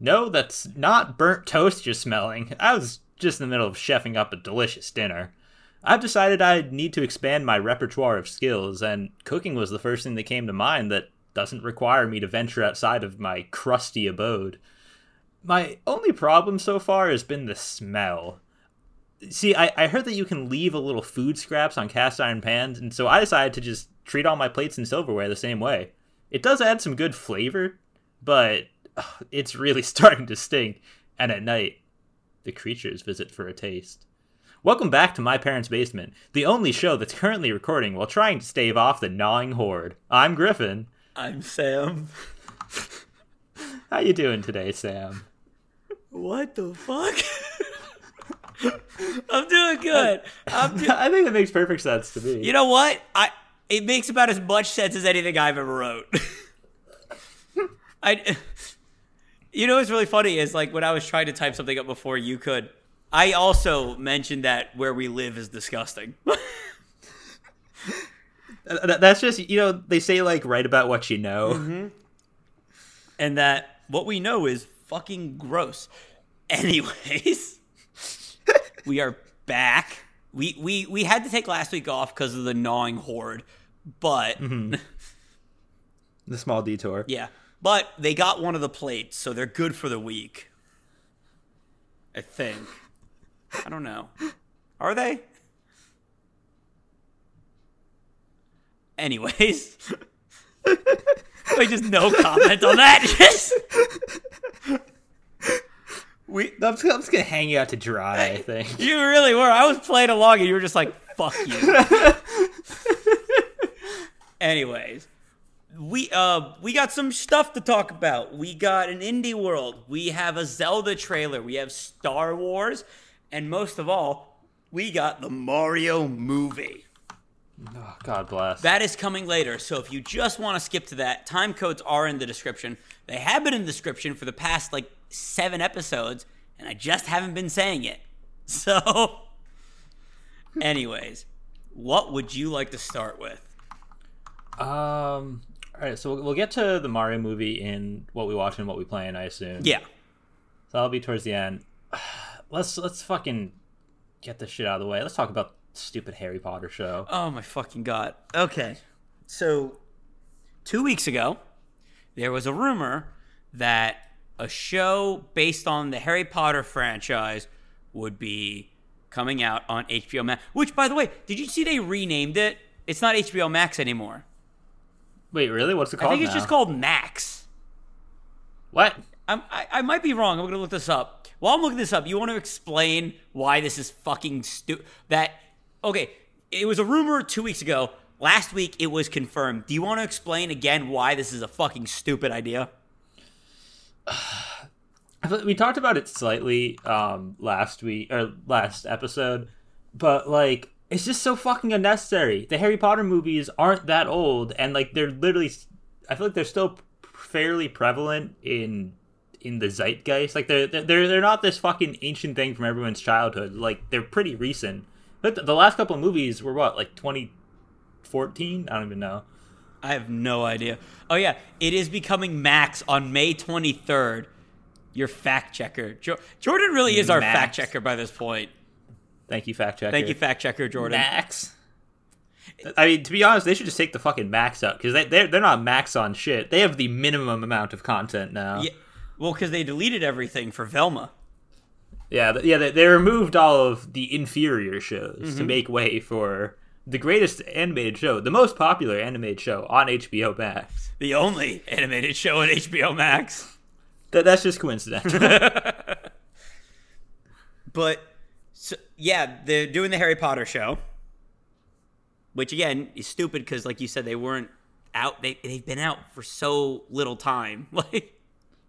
No, that's not burnt toast you're smelling. I was just in the middle of chefing up a delicious dinner. I've decided I need to expand my repertoire of skills, and cooking was the first thing that came to mind that doesn't require me to venture outside of my crusty abode. My only problem so far has been the smell. See, I, I heard that you can leave a little food scraps on cast iron pans, and so I decided to just treat all my plates and silverware the same way. It does add some good flavor, but it's really starting to stink, and at night, the creatures visit for a taste. Welcome back to My Parents' Basement, the only show that's currently recording while trying to stave off the gnawing horde. I'm Griffin. I'm Sam. How you doing today, Sam? What the fuck? I'm doing good. I'm do- I think that makes perfect sense to me. you know what? I it makes about as much sense as anything I've ever wrote. I You know what's really funny is like when I was trying to type something up before you could, I also mentioned that where we live is disgusting. Th- th- That's just you know they say like write about what you know. Mm-hmm. and that what we know is fucking gross. Anyways, we are back. We we we had to take last week off because of the gnawing horde, but mm-hmm. The small detour. yeah, but they got one of the plates, so they're good for the week. I think. I don't know. Are they? Anyways. Wait, just no comment on that. Just we I'm just, I'm just gonna hang you out to dry. I think. You really were. I was playing along and you were just like, fuck you. Anyways, we uh we got some stuff to talk about. We got an indie world. We have a Zelda trailer. We have Star Wars, and most of all, we got the Mario movie. Oh, God bless. That is coming later. So if you just want to skip to that, time codes are in the description. They have been in the description for the past like seven episodes, and I just haven't been saying it. So, anyways, what would you like to start with? Um. All right, so we'll, we'll get to the Mario movie in what we watch and what we play, and I assume. Yeah. So that'll be towards the end. Let's let's fucking get this shit out of the way. Let's talk about stupid Harry Potter show. Oh my fucking god. Okay. So, two weeks ago, there was a rumor that a show based on the Harry Potter franchise would be coming out on HBO Max. Which, by the way, did you see they renamed it? It's not HBO Max anymore. Wait, really? What's it called? I think it's just called Max. what? I'm, I, I might be wrong. I'm going to look this up. While I'm looking this up, you want to explain why this is fucking stupid? That, okay, it was a rumor two weeks ago. Last week, it was confirmed. Do you want to explain again why this is a fucking stupid idea? We talked about it slightly um last week or last episode, but like it's just so fucking unnecessary. The Harry Potter movies aren't that old, and like they're literally, I feel like they're still fairly prevalent in in the zeitgeist. Like they're they're they're not this fucking ancient thing from everyone's childhood. Like they're pretty recent. But the, last couple of movies were what like 2014. I don't even know. I have no idea. Oh, yeah, it is becoming Max on May 23rd. Your fact checker. Jo- Jordan really is our Max. fact checker by this point. Thank you, fact checker. Thank you, fact checker Jordan. Max. I mean, to be honest, they should just take the fucking max out because they, they're they're not max on shit. They have the minimum amount of content now. Yeah, well, because they deleted everything for Velma. yeah, th- yeah. They, they removed all of the inferior shows Mm-hmm. to make way for the greatest animated show, the most popular animated show on HBO Max. the only animated show on HBO Max. That that's just coincidental. But so, yeah, they're doing the Harry Potter show, which again is stupid because, like you said, they weren't out. They they've been out for so little time. Like,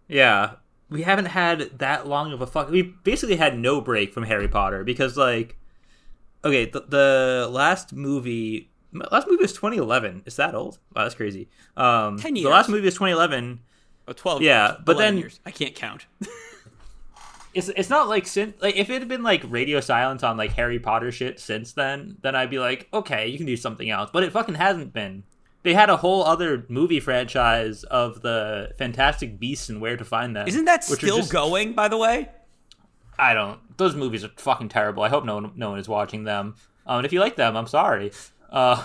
yeah, we haven't had that long of a fuck. We basically had no break from Harry Potter because like, okay, the, the last movie, last movie was 2011. Is that old? Wow, that's crazy. Um, 10 The last movie was 2011. oh, 12 Yeah, but then- years. I can't count. It's it's not like since like if it had been like radio silence on like Harry Potter shit since then, then I'd be like, okay, you can do something else. But it fucking hasn't been. they had a whole other movie franchise of the Fantastic Beasts and Where to Find Them. Isn't that still just- going, by the way? I don't. Those movies are fucking terrible. I hope no one, no one is watching them. Um, and if you like them, I'm sorry. Uh,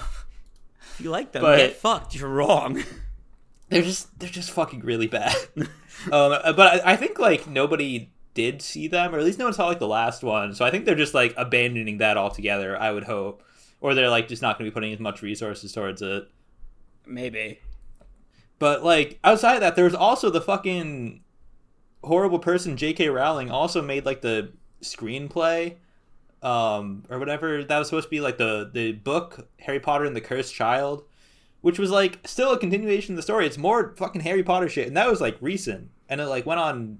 If you like them, But- get fucked. You're wrong. they're just they're just fucking really bad. um, but I, I think like nobody did see them, or at least no one saw like the last one. So I think they're just like abandoning that altogether. I would hope, or they're like just not going to be putting as much resources towards it. Maybe. But like outside of that, there was also the fucking horrible person J.K. Rowling also made like the screenplay, um, or whatever that was supposed to be like the the book Harry Potter and the Cursed Child, which was like still a continuation of the story. It's more fucking Harry Potter shit, and that was like recent, and it like went on.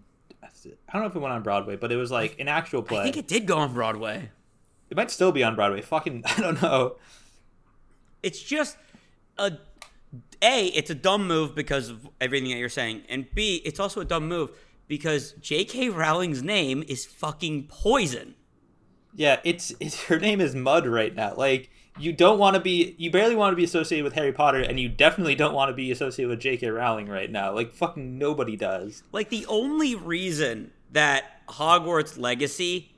I don't know if it went on Broadway, but it was like an actual play. I think it did go on Broadway. it might still be on Broadway. Fucking, I don't know. It's just a a. It's a dumb move because of everything that you're saying, and b. It's also a dumb move because J.K. Rowling's name is fucking poison. Yeah, it's, it's her name is Mud right now. Like you don't want to be, you barely want to be associated with Harry Potter, and you definitely don't want to be associated with J.K. Rowling right now. Like fucking nobody does. Like the only reason that Hogwarts Legacy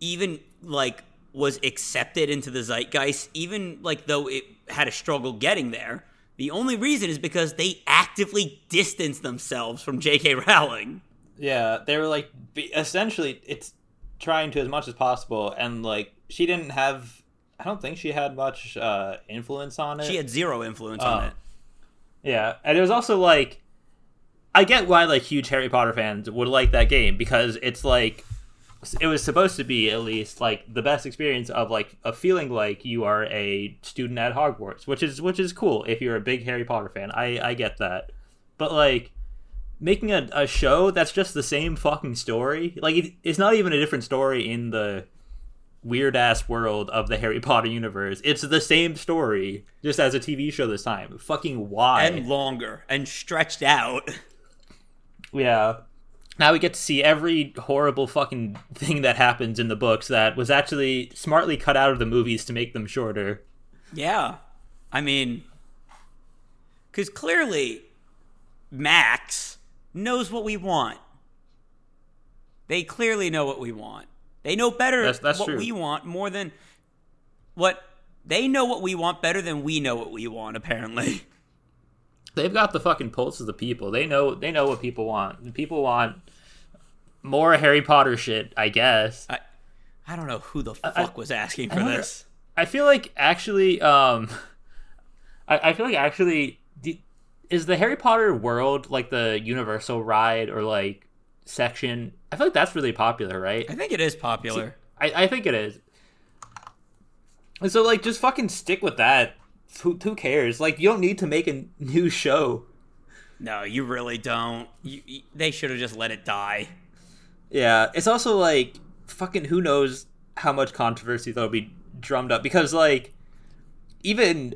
even like was accepted into the zeitgeist, even like though it had a struggle getting there, the only reason is because they actively distanced themselves from J.K. Rowling. Yeah, they were like essentially it's trying to as much as possible, and like she didn't have. I don't think she had much uh, influence on it. She had zero influence on Oh. it. Yeah, and it was also like, I get why like huge Harry Potter fans would like that game because it's like, it was supposed to be at least like the best experience of like a feeling like you are a student at Hogwarts, which is which is cool if you're a big Harry Potter fan. I I get that, but like making a, a show that's just the same fucking story, like it, it's not even a different story in the weird ass world of the Harry Potter universe. It's the same story, just as a TV show this time. Fucking why? And longer and stretched out. yeah. Now we get to see every horrible fucking thing that happens in the books that was actually smartly cut out of the movies to make them shorter. Yeah. I mean, because clearly Max knows what we want. They clearly know what we want. They know better That's- that's what true. we want more than what they know what we want better than we know what we want, apparently. They've got the fucking pulse of the people. They know they know what people want. People want more Harry Potter shit, I guess. I, I don't know who the fuck was asking for don't- this. I feel like actually, um, I, I feel like actually, is the Harry Potter world like the Universal ride or like section? I feel like that's really popular, right? I think it is popular. I, I think it is. And so like, just fucking stick with that. Who, who cares? Like, you don't need to make a new show. No, you really don't. You, you- they should have just let it die. Yeah, it's also like fucking who knows how much controversy that'll be drummed up because like even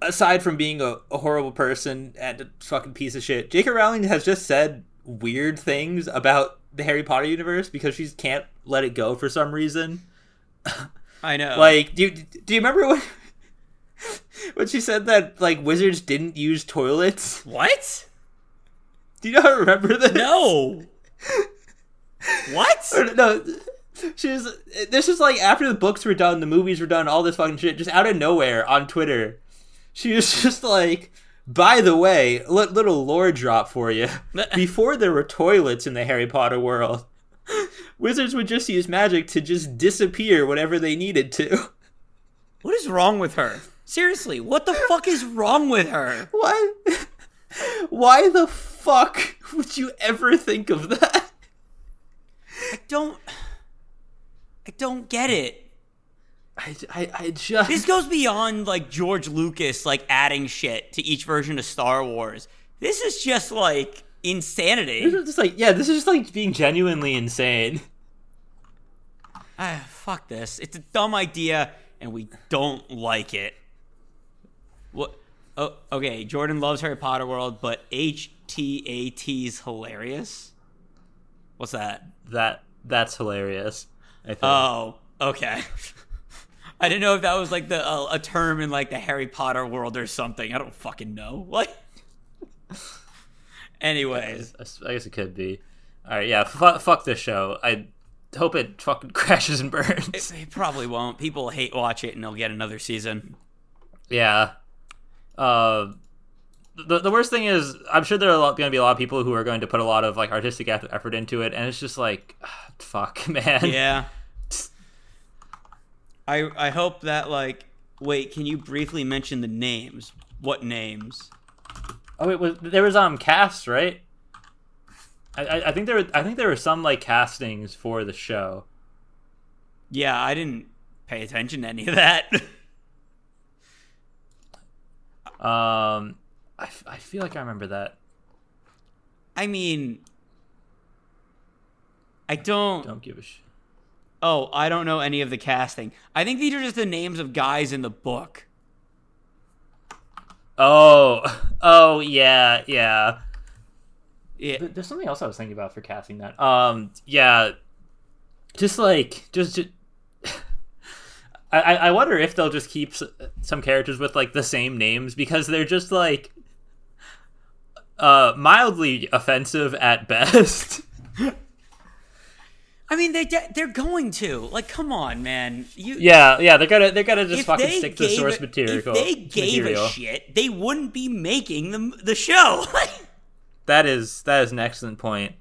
aside from being a, a horrible person and a fucking piece of shit, J.K. Rowling has just said weird things about the Harry Potter universe because she can't let it go for some reason. I know. Like, do you, do you remember when when she said that like wizards didn't use toilets? what? Do you not remember this? No. what? Or, no, she was. This is like after the books were done, the movies were done, all this fucking shit, just out of nowhere on Twitter. She was just like, by the way, little lore drop for you. Before there were toilets in the Harry Potter world, wizards would just use magic to just disappear whenever they needed to. What is wrong with her? Seriously, what the fuck is wrong with her? What? Why the fuck would you ever think of that? I don't. I don't get it. I, I, I just. This goes beyond like George Lucas like adding shit to each version of Star Wars. This is just like insanity. This is just like, yeah, this is just like being genuinely insane. Ah, fuck this. It's a dumb idea and we don't like it. What? Oh, okay. Jordan loves Harry Potter World, but HTAT's hilarious. What's that? That that's hilarious. I think. Oh, okay. I didn't know if that was like the uh, a term in like the Harry Potter world or something. I don't fucking know. Like, anyways, I guess it could be. All right, yeah. Fu fuck this show. I hope it fucking crashes and burns. it, it probably won't. People hate watch it, and they'll get another season. Yeah. Uh, the, the worst thing is, I'm sure there are going to be a lot of people who are going to put a lot of like artistic effort into it, and it's just like, fuck, man. Yeah. I I hope that like wait, can you briefly mention the names? What names? Oh, it was there was um cast right. I, I, think there were I think there were some like castings for the show. Yeah, I didn't pay attention to any of that. Um, I, I feel like I remember that. I mean, I don't. Don't give a sh. Oh, I don't know any of the casting. I think these are just the names of guys in the book. Oh, oh yeah, yeah. Yeah, There's something else I was thinking about for casting that. Um, yeah, just like just. just I, I I wonder if they'll just keep s- some characters with like the same names because they're just like uh mildly offensive at best. I mean they they're going to like. Come on, man. You yeah, yeah, they're gonna they're gonna just fucking stick to gave source a- material. If they gave material. a shit, they wouldn't be making the the show. That is that is an excellent point.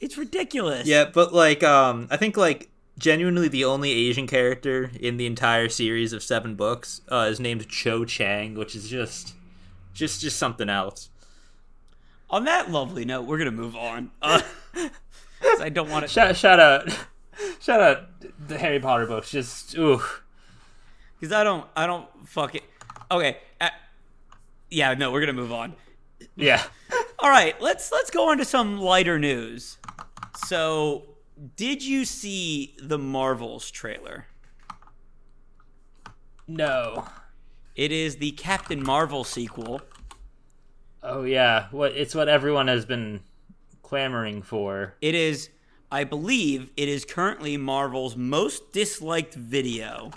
it's ridiculous. Yeah, but like um I think like genuinely the only Asian character in the entire series of seven books uh, is named Cho Chang, which is just just just something else. On that lovely note, we're gonna move on. Uh, I don't want to. Shout, shout out shout out the Harry Potter books. Just ooh. because I don't, I don't fuck it. Okay, uh, yeah, no, we're gonna move on. Yeah. All right, let's let's go on to some lighter news. So, did you see the Marvels trailer? No. It is the Captain Marvel sequel. Oh yeah. What it's what everyone has been clamoring for. It is, I believe, it is currently Marvel's most disliked video.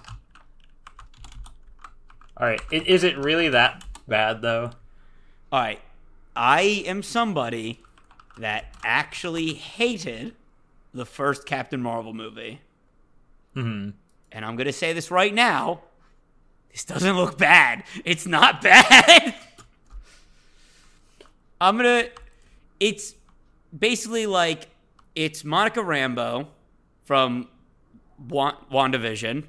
All right. Is it really that bad though? All right, I am somebody that actually hated the first Captain Marvel movie. Mhm. And I'm going to say this right now. This doesn't look bad. It's not bad. I'm going to it's basically like it's Monica Rambeau from Wa- WandaVision,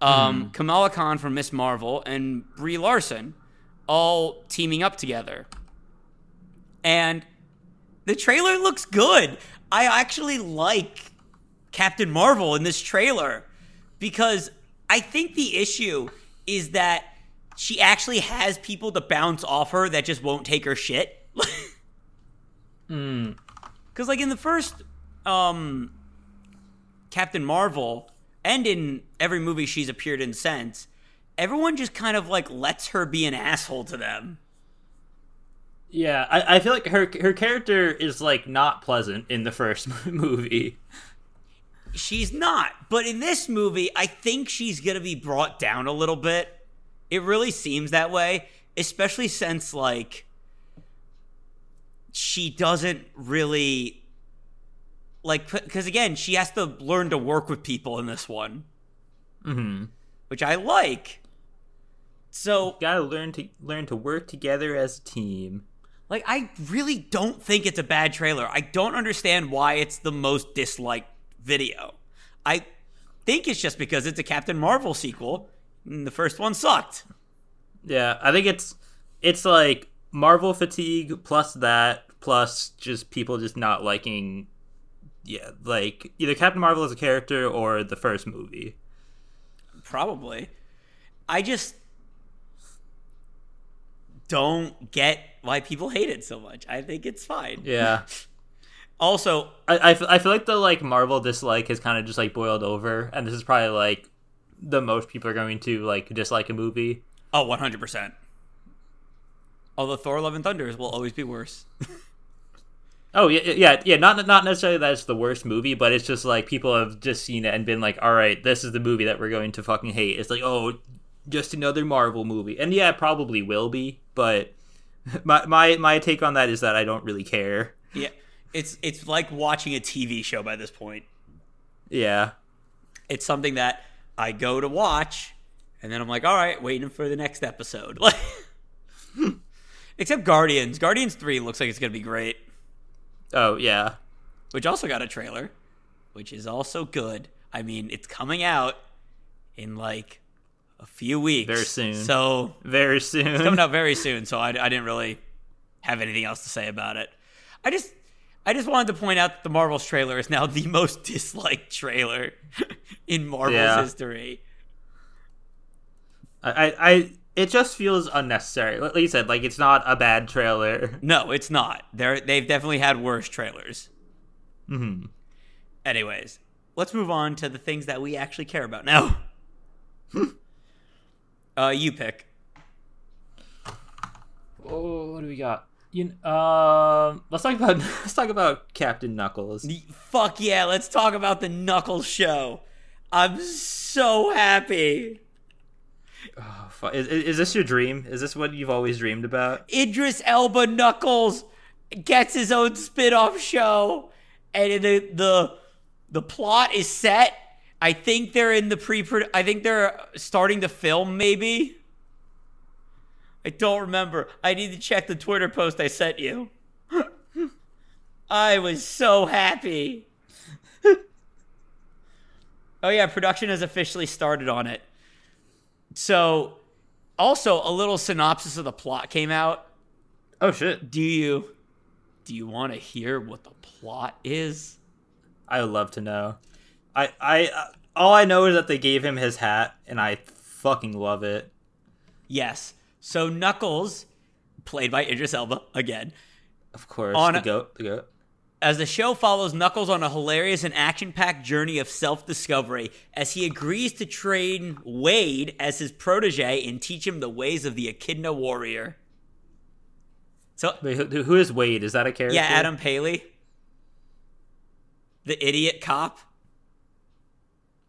um, Kamala Khan from Miss Marvel, and Brie Larson all teaming up together. And the trailer looks good. I actually like Captain Marvel in this trailer because I think the issue is that she actually has people to bounce off her that just won't take her shit. Mm. Because, like, in the first um, Captain Marvel, and in every movie she's appeared in since, everyone just kind of like lets her be an asshole to them. Yeah, I, I feel like her her character is like not pleasant in the first movie. She's not. But in this movie, I think she's going to be brought down a little bit. It really seems that way, especially since, like, she doesn't really. Like, because again, she has to learn to work with people in this one, Mm-hmm. which I like. So, you Gotta learn to learn to work together as a team. like, I really don't think it's a bad trailer. I don't understand why it's the most disliked video. I think it's just because it's a Captain Marvel sequel, and the first one sucked. Yeah, I think it's it's like Marvel fatigue plus that plus just people just not liking yeah, like either Captain Marvel as a character or the first movie. Probably. I just don't get why people hate it so much. I think it's fine. Yeah. Also, I, I, f- I feel like the like Marvel dislike has kind of just like boiled over and this is probably like the most people are going to like dislike a movie. oh, 100%. Although Thor Love and Thunder will always be worse. Oh yeah, yeah, yeah. Not not necessarily that it's the worst movie, but it's just like people have just seen it and been like, "All right, this is the movie that we're going to fucking hate." It's like, oh, just another Marvel movie, and yeah, it probably will be. But my my my take on that is that I don't really care. Yeah, it's it's like watching a TV show by this point. Yeah, It's something that I go to watch, and then I'm like, all right, waiting for the next episode. Like, except Guardians. Guardians Three looks like it's gonna be great, Oh yeah. which also got a trailer, which is also good. I mean, it's coming out in like a few weeks, Very soon. So Very soon. coming out very soon, so I, I didn't really have anything else to say about it. I just I just wanted to point out that the Marvels trailer is now the most disliked trailer in Marvel's Yeah. history. I, I, it just feels unnecessary. Like you said, like it's not a bad trailer. No, it's not. They're they've definitely had worse trailers. hmm Anyways, let's move on to the things that we actually care about now. uh, you pick. Oh, what do we got? You, um, let's talk about let's talk about Captain Knuckles. Fuck yeah, let's talk about the Knuckles show. I'm so happy. Oh, is, is this your dream? Is this what you've always dreamed about? Idris Elba Knuckles gets his own spin-off show and the the the plot is set. I think they're in the pre I think they're starting to film maybe. I don't remember. I need to check the Twitter post I sent you. I was so happy. oh yeah, production has officially started on it. So, also a little synopsis of the plot came out. Oh shit! Do you do you want to hear what the plot is? I would love to know. I, I, uh, all I know is that they gave him his hat, and I fucking love it. Yes. So Knuckles, played by Idris Elba again, Of course, On- the goat, the goat. As the show follows Knuckles on a hilarious and action-packed journey of self-discovery as he agrees to train Wade as his protege and teach him the ways of the Echidna warrior. So Wait, who, who is Wade? Is that a character? yeah, Adam Pally, the idiot cop.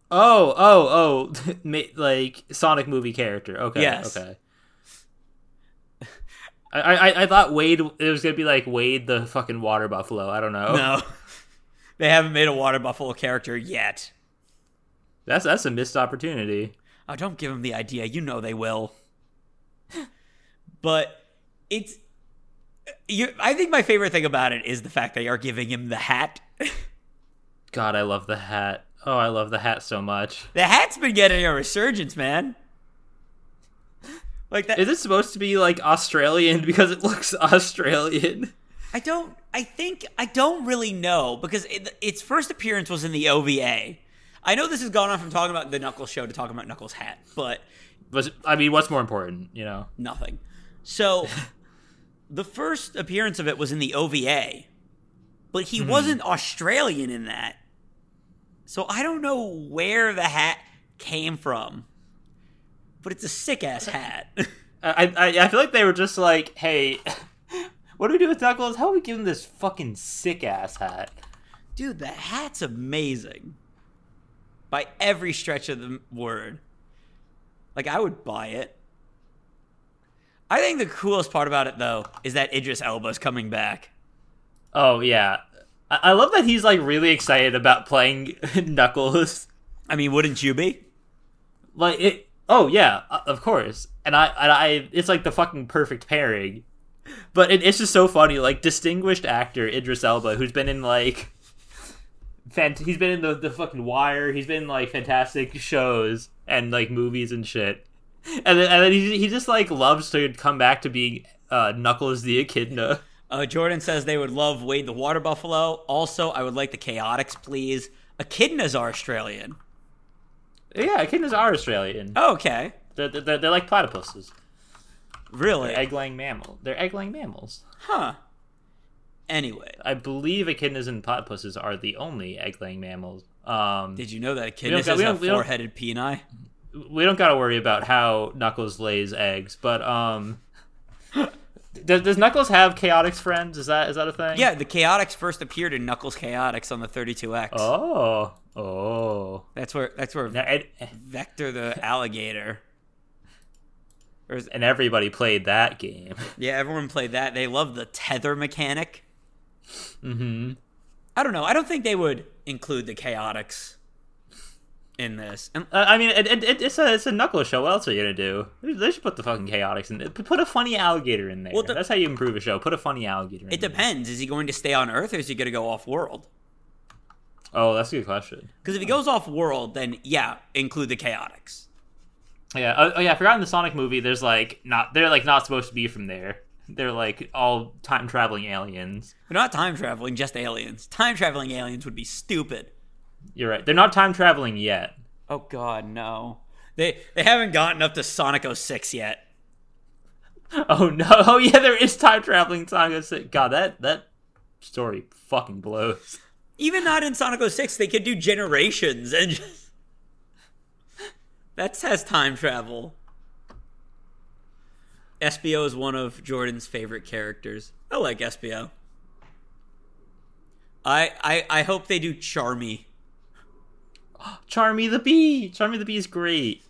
Oh, oh, oh, like Sonic movie character. Okay, Yes. okay. I, I I thought Wade it was gonna be like Wade the fucking water buffalo. I don't know. No, they haven't made a water buffalo character yet. That's that's a missed opportunity. Oh, don't give them the idea. You know they will. but it's. You, I think my favorite thing about it is the fact they are giving him the hat. God, I love the hat. Oh, I love the hat so much. the hat's been getting a resurgence, man. Like that. Is it supposed to be like Australian because it looks Australian? I don't. I think I don't really know because it, its first appearance was in the OVA. I know this has gone on from talking about the Knuckles show to talking about Knuckles' hat, but Was I mean, what's more important? You know? nothing. So the first appearance of it was in the OVA, but he hmm. wasn't Australian in that. So I don't know where the hat came from, but it's a sick ass hat. I, I I feel like they were just like, hey, what do we do with Knuckles? How do we give him this fucking sick ass hat? Dude, the hat's amazing. By every stretch of the word. Like, I would buy it. I think the coolest part about it, though, is that Idris Elba's coming back. Oh yeah, I, I love that he's like really excited about playing Knuckles. I mean, wouldn't you be? Like it. Oh yeah, uh, of course. And I and I, it's like the fucking perfect pairing. But it, it's just so funny. Like distinguished actor Idris Elba, who's been in like, fant- he's been in the the fucking Wire. He's been in like fantastic shows and like movies and shit. And then and then he he just like loves to come back to being uh, Knuckles the Echidna. Uh, Jordan says they would love Wade the Water Buffalo. Also, I would like the Chaotix, please. Echidnas are Australian. Yeah, echidnas are Australian. Oh, okay. They're, they're, they're like platypuses. Really? They're egg-laying mammal. They're egg-laying mammals. Huh. Anyway, I believe echidnas and platypuses are the only egg-laying mammals. Um, did you know that echidnas has a don't- we don't- four-headed peni? we don't got to worry about how Knuckles lays eggs, but um, Does, does Knuckles have Chaotix friends? Is that is that a thing? Yeah, the Chaotix first appeared in Knuckles Chaotix on the 32X. Oh. Oh. That's where that's where Now, and, Vector the alligator. Or is, and everybody played that game. yeah, everyone played that. They loved the tether mechanic. mm-hmm. I don't know. I don't think they would include the Chaotix in this. And Uh, I mean, it, it, it, it's a it's a Knuckles show. What else are you gonna do? They- should put the fucking Chaotix in. Put put a funny alligator in there. Well, the- That's how you improve a show. Put a funny alligator. it there. depends. Is he going to stay on Earth or is he going to go off world? Oh, that's a good question. Because if he goes off world, then yeah, include the Chaotix. Yeah. Oh, oh, yeah. I forgot in the Sonic movie. There's like not. They're like not supposed to be from there. They're like all time traveling aliens. They're not time traveling, just aliens. Time traveling aliens would be stupid. You're right. They're not time traveling yet. Oh God, no. They they haven't gotten up to Sonic 06 yet. Oh no! Oh yeah, there is time traveling Sonic 06. God, that that story fucking blows. Even not in Sonic 06, they could do generations and just that has time travel. Espio is one of Jordan's favorite characters. I like Espio. I I I hope they do Charmy. Charmy the Bee. Charmy the Bee is great.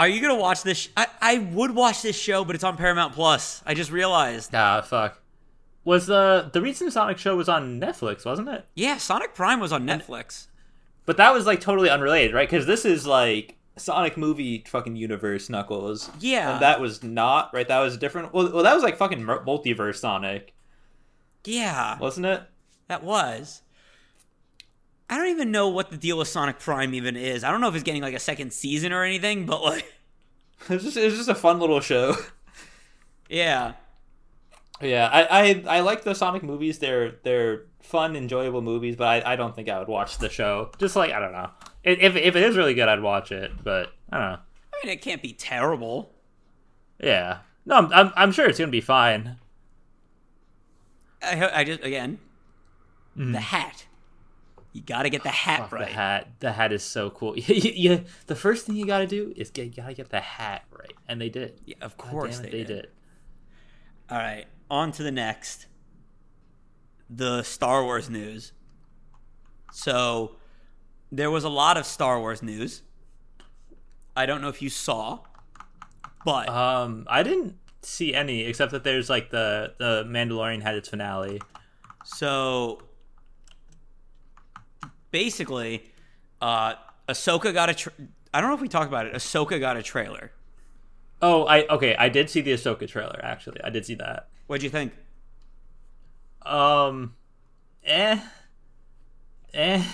Are you gonna watch this? Sh- I I would watch this show, but it's on Paramount Plus. I just realized. Ah, fuck. Was the the recent Sonic show was on Netflix, wasn't it? Yeah, Sonic Prime was on Netflix. But that was like totally unrelated, right? Because this is like Sonic movie fucking universe Knuckles. Yeah. And that was not right. That was different. Well, well, that was like fucking multiverse Sonic, Yeah, wasn't it? that was. I don't even know what the deal with Sonic Prime even is. I don't know if it's getting like a second season or anything, but like, it's just it was just a fun little show. yeah. yeah, I, I I like the Sonic movies. They're they're fun, enjoyable movies, but I, I don't think I would watch the show. Just like I don't know. If if it is really good, I'd watch it. But I don't know. I mean, it can't be terrible. Yeah. No, I'm I'm, I'm sure it's gonna be fine. I, I just again, mm-hmm. the hat. You got to get the hat Fuck, right. The hat, the hat is so cool. yeah, the first thing you gotta do is get you gotta get the hat right, and they did. Yeah, of course it, they, they did. did. All right, on to the next. The Star Wars news. So, there was a lot of Star Wars news. I don't know if you saw, but Um, I didn't see any except that there's like the the Mandalorian had its finale. so basically, uh, Ahsoka got a. Tra- I don't know if we talked about it. Ahsoka got a trailer. Oh, I okay, I did see the Ahsoka trailer. Actually, I did see that. What'd you think? Um, eh, eh.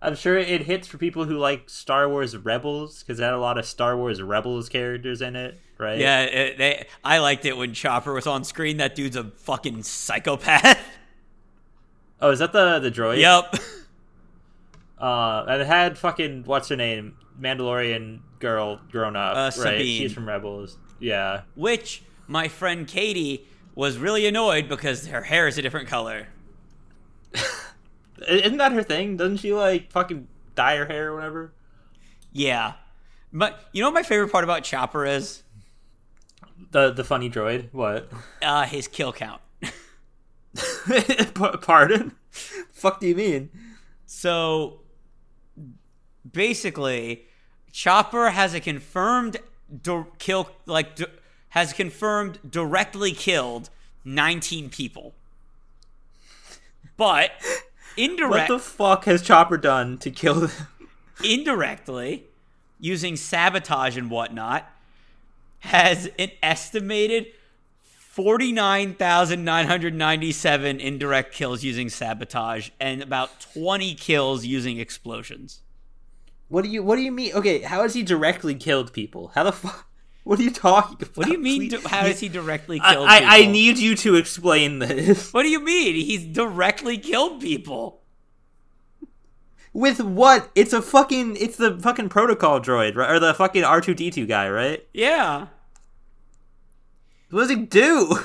I'm sure it hits for people who like Star Wars Rebels because it had a lot of Star Wars Rebels characters in it, right? Yeah, it, they, I liked it when Chopper was on screen. That dude's a fucking psychopath. Oh, is that the the droid? yep. Uh, and it had fucking what's her name, Mandalorian girl grown up, Uh, right? She's from Rebels. Yeah. Which my friend Katie was really annoyed because her hair is a different color. Isn't that her thing? Doesn't she like fucking dye her hair or whatever? Yeah. But you know what my favorite part about Chopper is? The the funny droid. What? Uh, his kill count. Pa- Pardon? Fuck do you mean? So basically, Chopper has a confirmed di- kill, like, di- has confirmed directly killed 19 people. But indirect. What the fuck has Chopper done to kill them? indirectly, using sabotage and whatnot, has an estimated 49,997 indirect kills using sabotage and about 20 kills using explosions. What do you What do you mean? Okay, how has he directly killed people? How the fuck? What are you talking about? What do you mean? Please- how does he directly I, kill I, I people? need you to explain this. What do you mean? He's directly killed people. With what? It's a fucking. It's the fucking protocol droid, right? Or the fucking R two D two guy, right? Yeah. What does he do?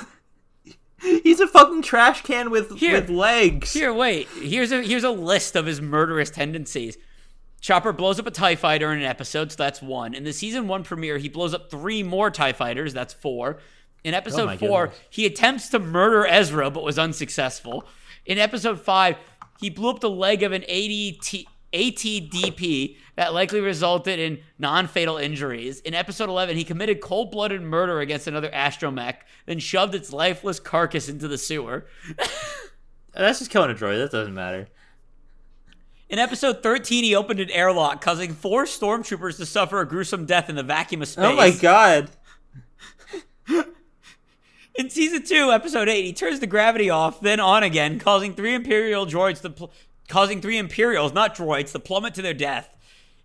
He's a fucking trash can with Here. with legs. Here, wait. Here's a here's a list of his murderous tendencies. Chopper blows up a TIE fighter in an episode, so that's one. In the season one premiere, he blows up three more TIE fighters, that's four. In episode my four, goodness. he attempts to murder Ezra but was unsuccessful. In episode five, he blew up the leg of an ADT, ATDP that likely resulted in non fatal injuries. In episode 11, he committed cold blooded murder against another astromech, then shoved its lifeless carcass into the sewer. That's just killing a droid. That doesn't matter. In episode 13, he opened an airlock, causing four stormtroopers to suffer a gruesome death in the vacuum of space. Oh my god. In season two, episode eight, he turns the gravity off, then on again, causing three Imperial droids to pl- causing three Imperials, not droids, to plummet to their death.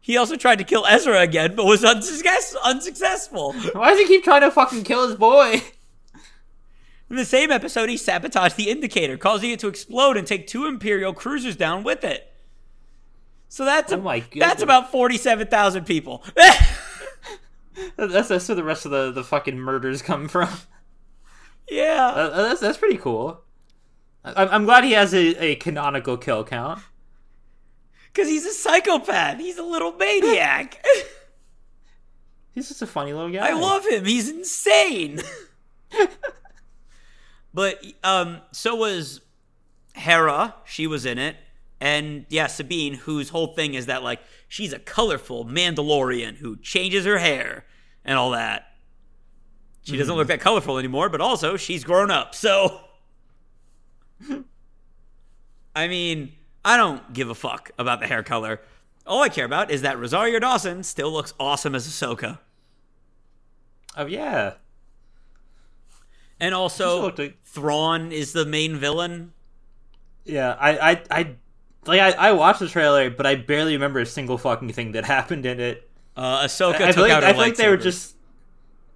He also tried to kill Ezra again, but was unsuccess- unsuccessful. Why does he keep trying to fucking kill his boy? In the same episode, he sabotaged the indicator, causing it to explode and take two Imperial cruisers down with it. So that's Oh my that's about forty-seven thousand people. That's that's where the rest of the, the fucking murders come from. yeah, Uh, that's that's pretty cool. I, I'm glad he has a, a canonical kill count. because he's a psychopath. He's a little maniac. He's just a funny little guy. I love him. He's insane. but um, so was Hera. She was in it, and yeah, Sabine, whose whole thing is that like she's a colorful Mandalorian who changes her hair and all that. She doesn't look hmm. that colorful anymore, but also she's grown up. So, I mean, I don't give a fuck about the hair color. All I care about is that Rosario Dawson still looks awesome as Ahsoka. Oh yeah. And also, like- Thrawn is the main villain. Yeah, I, I, I, like I, I watched the trailer, but I barely remember a single fucking thing that happened in it. Uh, Ahsoka I took feel like I feel like they were just,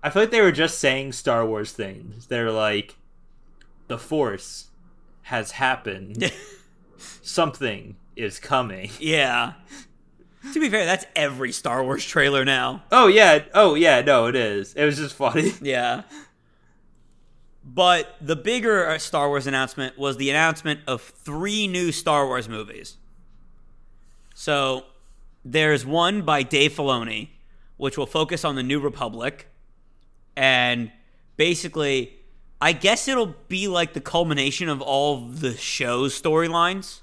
I feel like they were just saying Star Wars things. They're like, the Force has happened. Something is coming. yeah. To be fair, that's every Star Wars trailer now. Oh yeah, oh yeah, no, it is. It was just funny. Yeah. But the bigger uh, Star Wars announcement was the announcement of three new Star Wars movies. So there's one by Dave Filoni, which will focus on the New Republic. And basically, I guess it'll be like the culmination of all the show's storylines.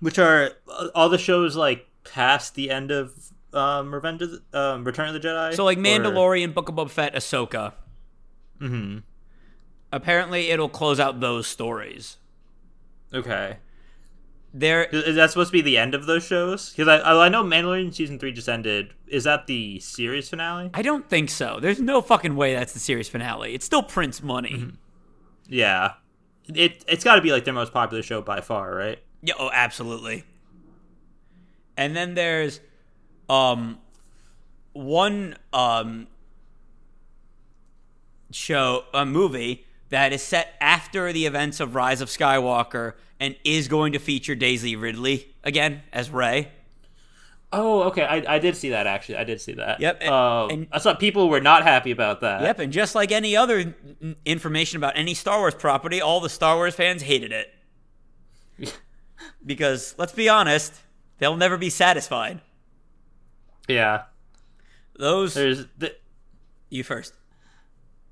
Which are uh, all the shows like past the end of um, Revenge of the, um, Return of the Jedi. So, like Or- Mandalorian, Book of Boba Fett, Ahsoka. Mhm. Apparently, it'll close out those stories. Okay. There, Is that supposed to be the end of those shows? Because I, I know Mandalorian season three just ended. Is that the series finale? I don't think so. There's no fucking way that's the series finale. It's still Prince money. Yeah. It it's got to be like their most popular show by far, right? Yeah, oh, absolutely. And then there's um one um show a movie that is set after the events of Rise of Skywalker and is going to feature Daisy Ridley again as Rey. Oh, okay. I, I did see that actually. I did see that. Yep, and- Uh, and- I saw people were not happy about that. Yep, and just like any other n- information about any Star Wars property, all the Star Wars fans hated it. because let's be honest, they'll never be satisfied. Yeah. Those There's the, you first.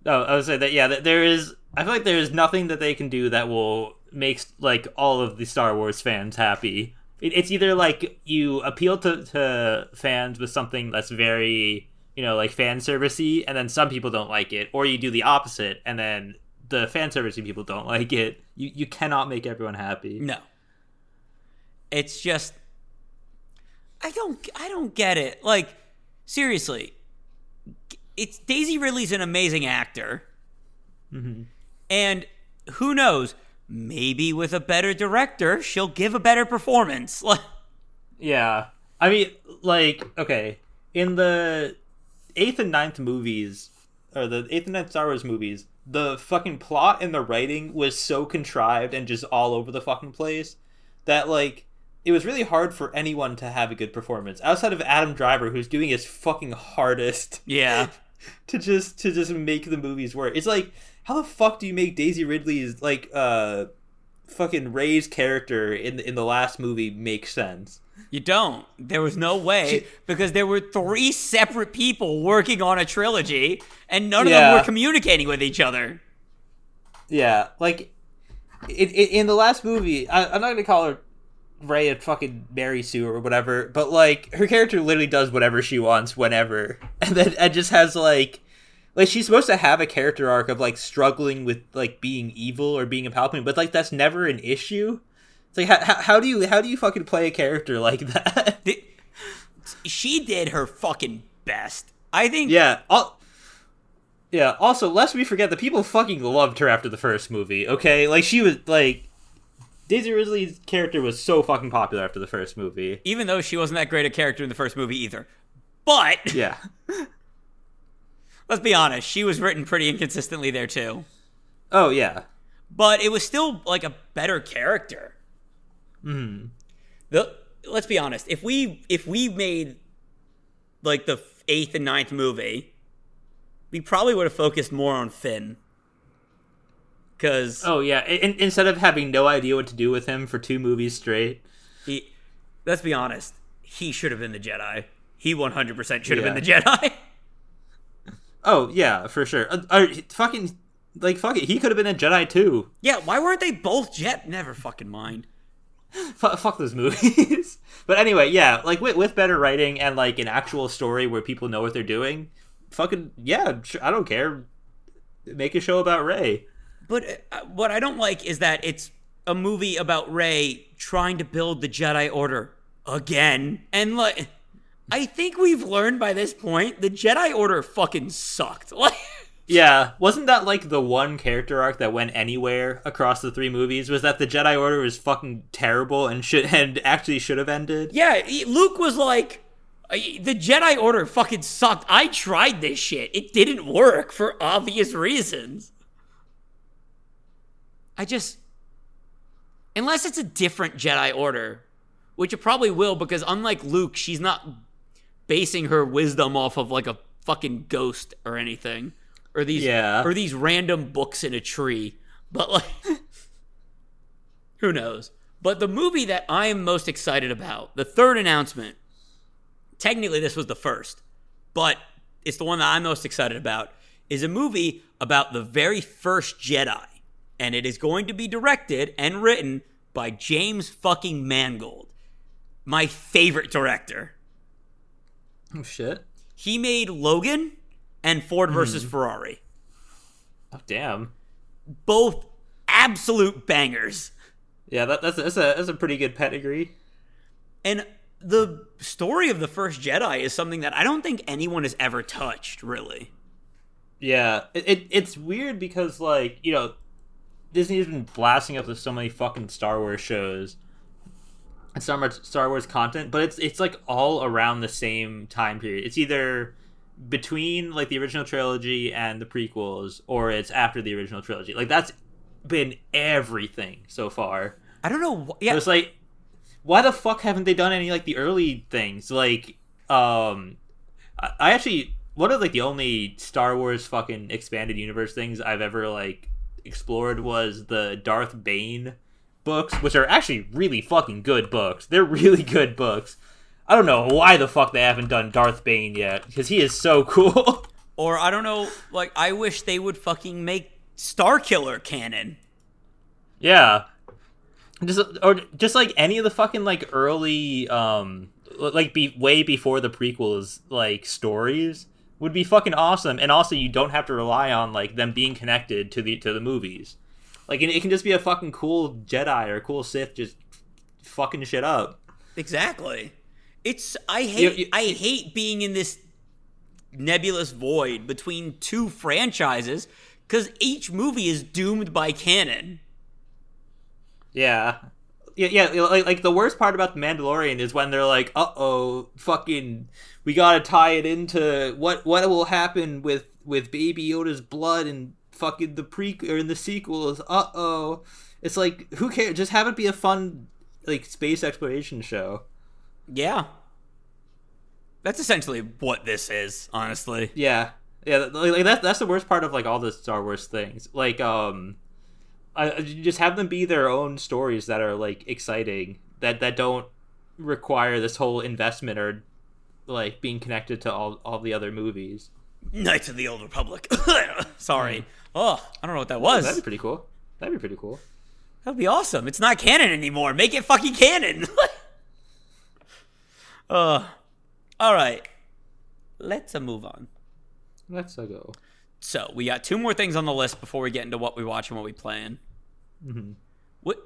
Oh, I would say that yeah, there is. I feel like there is nothing that they can do that will make like all of the Star Wars fans happy. It, it's either like you appeal to, to fans with something that's very you know like fan servicey, and then some people don't like it, or you do the opposite, and then the fan servicey people don't like it. You you cannot make everyone happy. No. It's just I don't I don't get it. Like seriously. It's Daisy Ridley's an amazing actor. Mm-hmm. And who knows, maybe with a better director, she'll give a better performance. Yeah. I mean, like, okay, in the eighth and ninth movies, or the eighth and ninth Star Wars movies, the fucking plot and the writing was so contrived and just all over the fucking place that, like, it was really hard for anyone to have a good performance outside of Adam Driver, who's doing his fucking hardest Yeah. to just to just make the movies work. It's like, how the fuck do you make Daisy Ridley's like uh fucking Rey's character in the, in the last movie make sense? You don't. There was no way because there were three separate people working on a trilogy, and none of them were communicating with each other. Yeah, like in, in, in the last movie, I, I'm not gonna call her Rey a fucking Mary Sue or whatever, but like her character literally does whatever she wants whenever, and then and just has like. Like she's supposed to have a character arc of like struggling with like being evil or being a Palpatine, but like that's never an issue. It's like how, how, do you how do you fucking play a character like that? She did her fucking best. I think. Yeah. Al- yeah. Also, lest we forget, the people fucking loved her after the first movie. Okay, like she was like Daisy Ridley's character was so fucking popular after the first movie. Even though she wasn't that great a character in the first movie either. But Yeah. let's be honest, she was written pretty inconsistently there too. Oh yeah. But it was still like a better character. Hmm. The let's be honest, if we if we made like the eighth and ninth movie, we probably would have focused more on Finn. Cause Oh yeah. In- instead of having no idea what to do with him for two movies straight. he let's be honest, he should have been the Jedi. He 100% should have Yeah. been the Jedi. Oh yeah, for sure. Uh, uh, fucking like fuck it. He could have been a Jedi too. yeah, why weren't they both Jet? Never fucking mind. F- fuck those movies. but anyway, yeah, like with, with better writing and like an actual story where people know what they're doing, fucking yeah, I don't care. Make a show about Rey. But uh, what I don't like is that it's a movie about Rey trying to build the Jedi Order again. And like I think we've learned by this point the Jedi Order fucking sucked. Like Yeah, wasn't that like the one character arc that went anywhere across the three movies? Was that the Jedi Order was fucking terrible and should and actually should have ended? Yeah, Luke was like the Jedi Order fucking sucked. I tried this shit. It didn't work for obvious reasons. I just unless it's a different Jedi Order, which it probably will because unlike Luke, she's not basing her wisdom off of like a fucking ghost or anything or these Yeah. or these random books in a tree. But like who knows? But the movie that I am most excited about, the third announcement, technically this was the first, but it's the one that I'm most excited about, is a movie about the very first Jedi. And it is going to be directed and written by James fucking Mangold, my favorite director. Oh shit. He made Logan and Ford mm-hmm. versus Ferrari. Oh damn. Both absolute bangers. Yeah, that, that's that's a that's a pretty good pedigree. And the story of the first Jedi is something that I don't think anyone has ever touched, really. Yeah, it, it it's weird because like you know, Disney has been blasting us with so many fucking Star Wars shows and so much Star Wars content, but it's it's like all around the same time period. It's either between like the original trilogy and the prequels, or it's after the original trilogy. Like that's been everything so far. I don't know. Wh- So yeah, it's like, why the fuck haven't they done any like the early things? Like, um, I, I actually one of like the only Star Wars fucking expanded universe things I've ever like explored was the Darth Bane books, which are actually really fucking good books. They're really good books. I don't know why the fuck they haven't done Darth Bane yet because he is so cool. or I don't know. Like, I wish they would fucking make Starkiller canon. Yeah. Just or just like any of the fucking like early um like be way before the prequels like stories would be fucking awesome and also you don't have to rely on like them being connected to the to the movies. Like it, it can just be a fucking cool Jedi or cool Sith just fucking shit up. Exactly. It's I hate You- you- I hate being in this nebulous void between two franchises because each movie is doomed by canon. Yeah. Yeah, yeah, like, like the worst part about the Mandalorian is when they're like, "Uh oh, fucking, we gotta tie it into what what will happen with with Baby Yoda's blood and fucking the pre or in the sequels." Uh oh, it's like who cares? Just have it be a fun like space exploration show. Yeah. That's essentially what this is, honestly. Yeah, yeah, like, like that's that's the worst part of like all the Star Wars things. Like, um, I, I- just have them be their own stories that are like exciting that that don't require this whole investment or like being connected to all all the other movies. Knights of the Old Republic. Sorry. Oh, I don't know what that was. That'd be pretty cool. That'd be pretty cool. That'd be awesome. It's not canon anymore. Make it fucking canon. uh, all right. Let's uh, move on. Let's uh, go. So we got two more things on the list before we get into what we watch and what we playing. Mm-hmm. What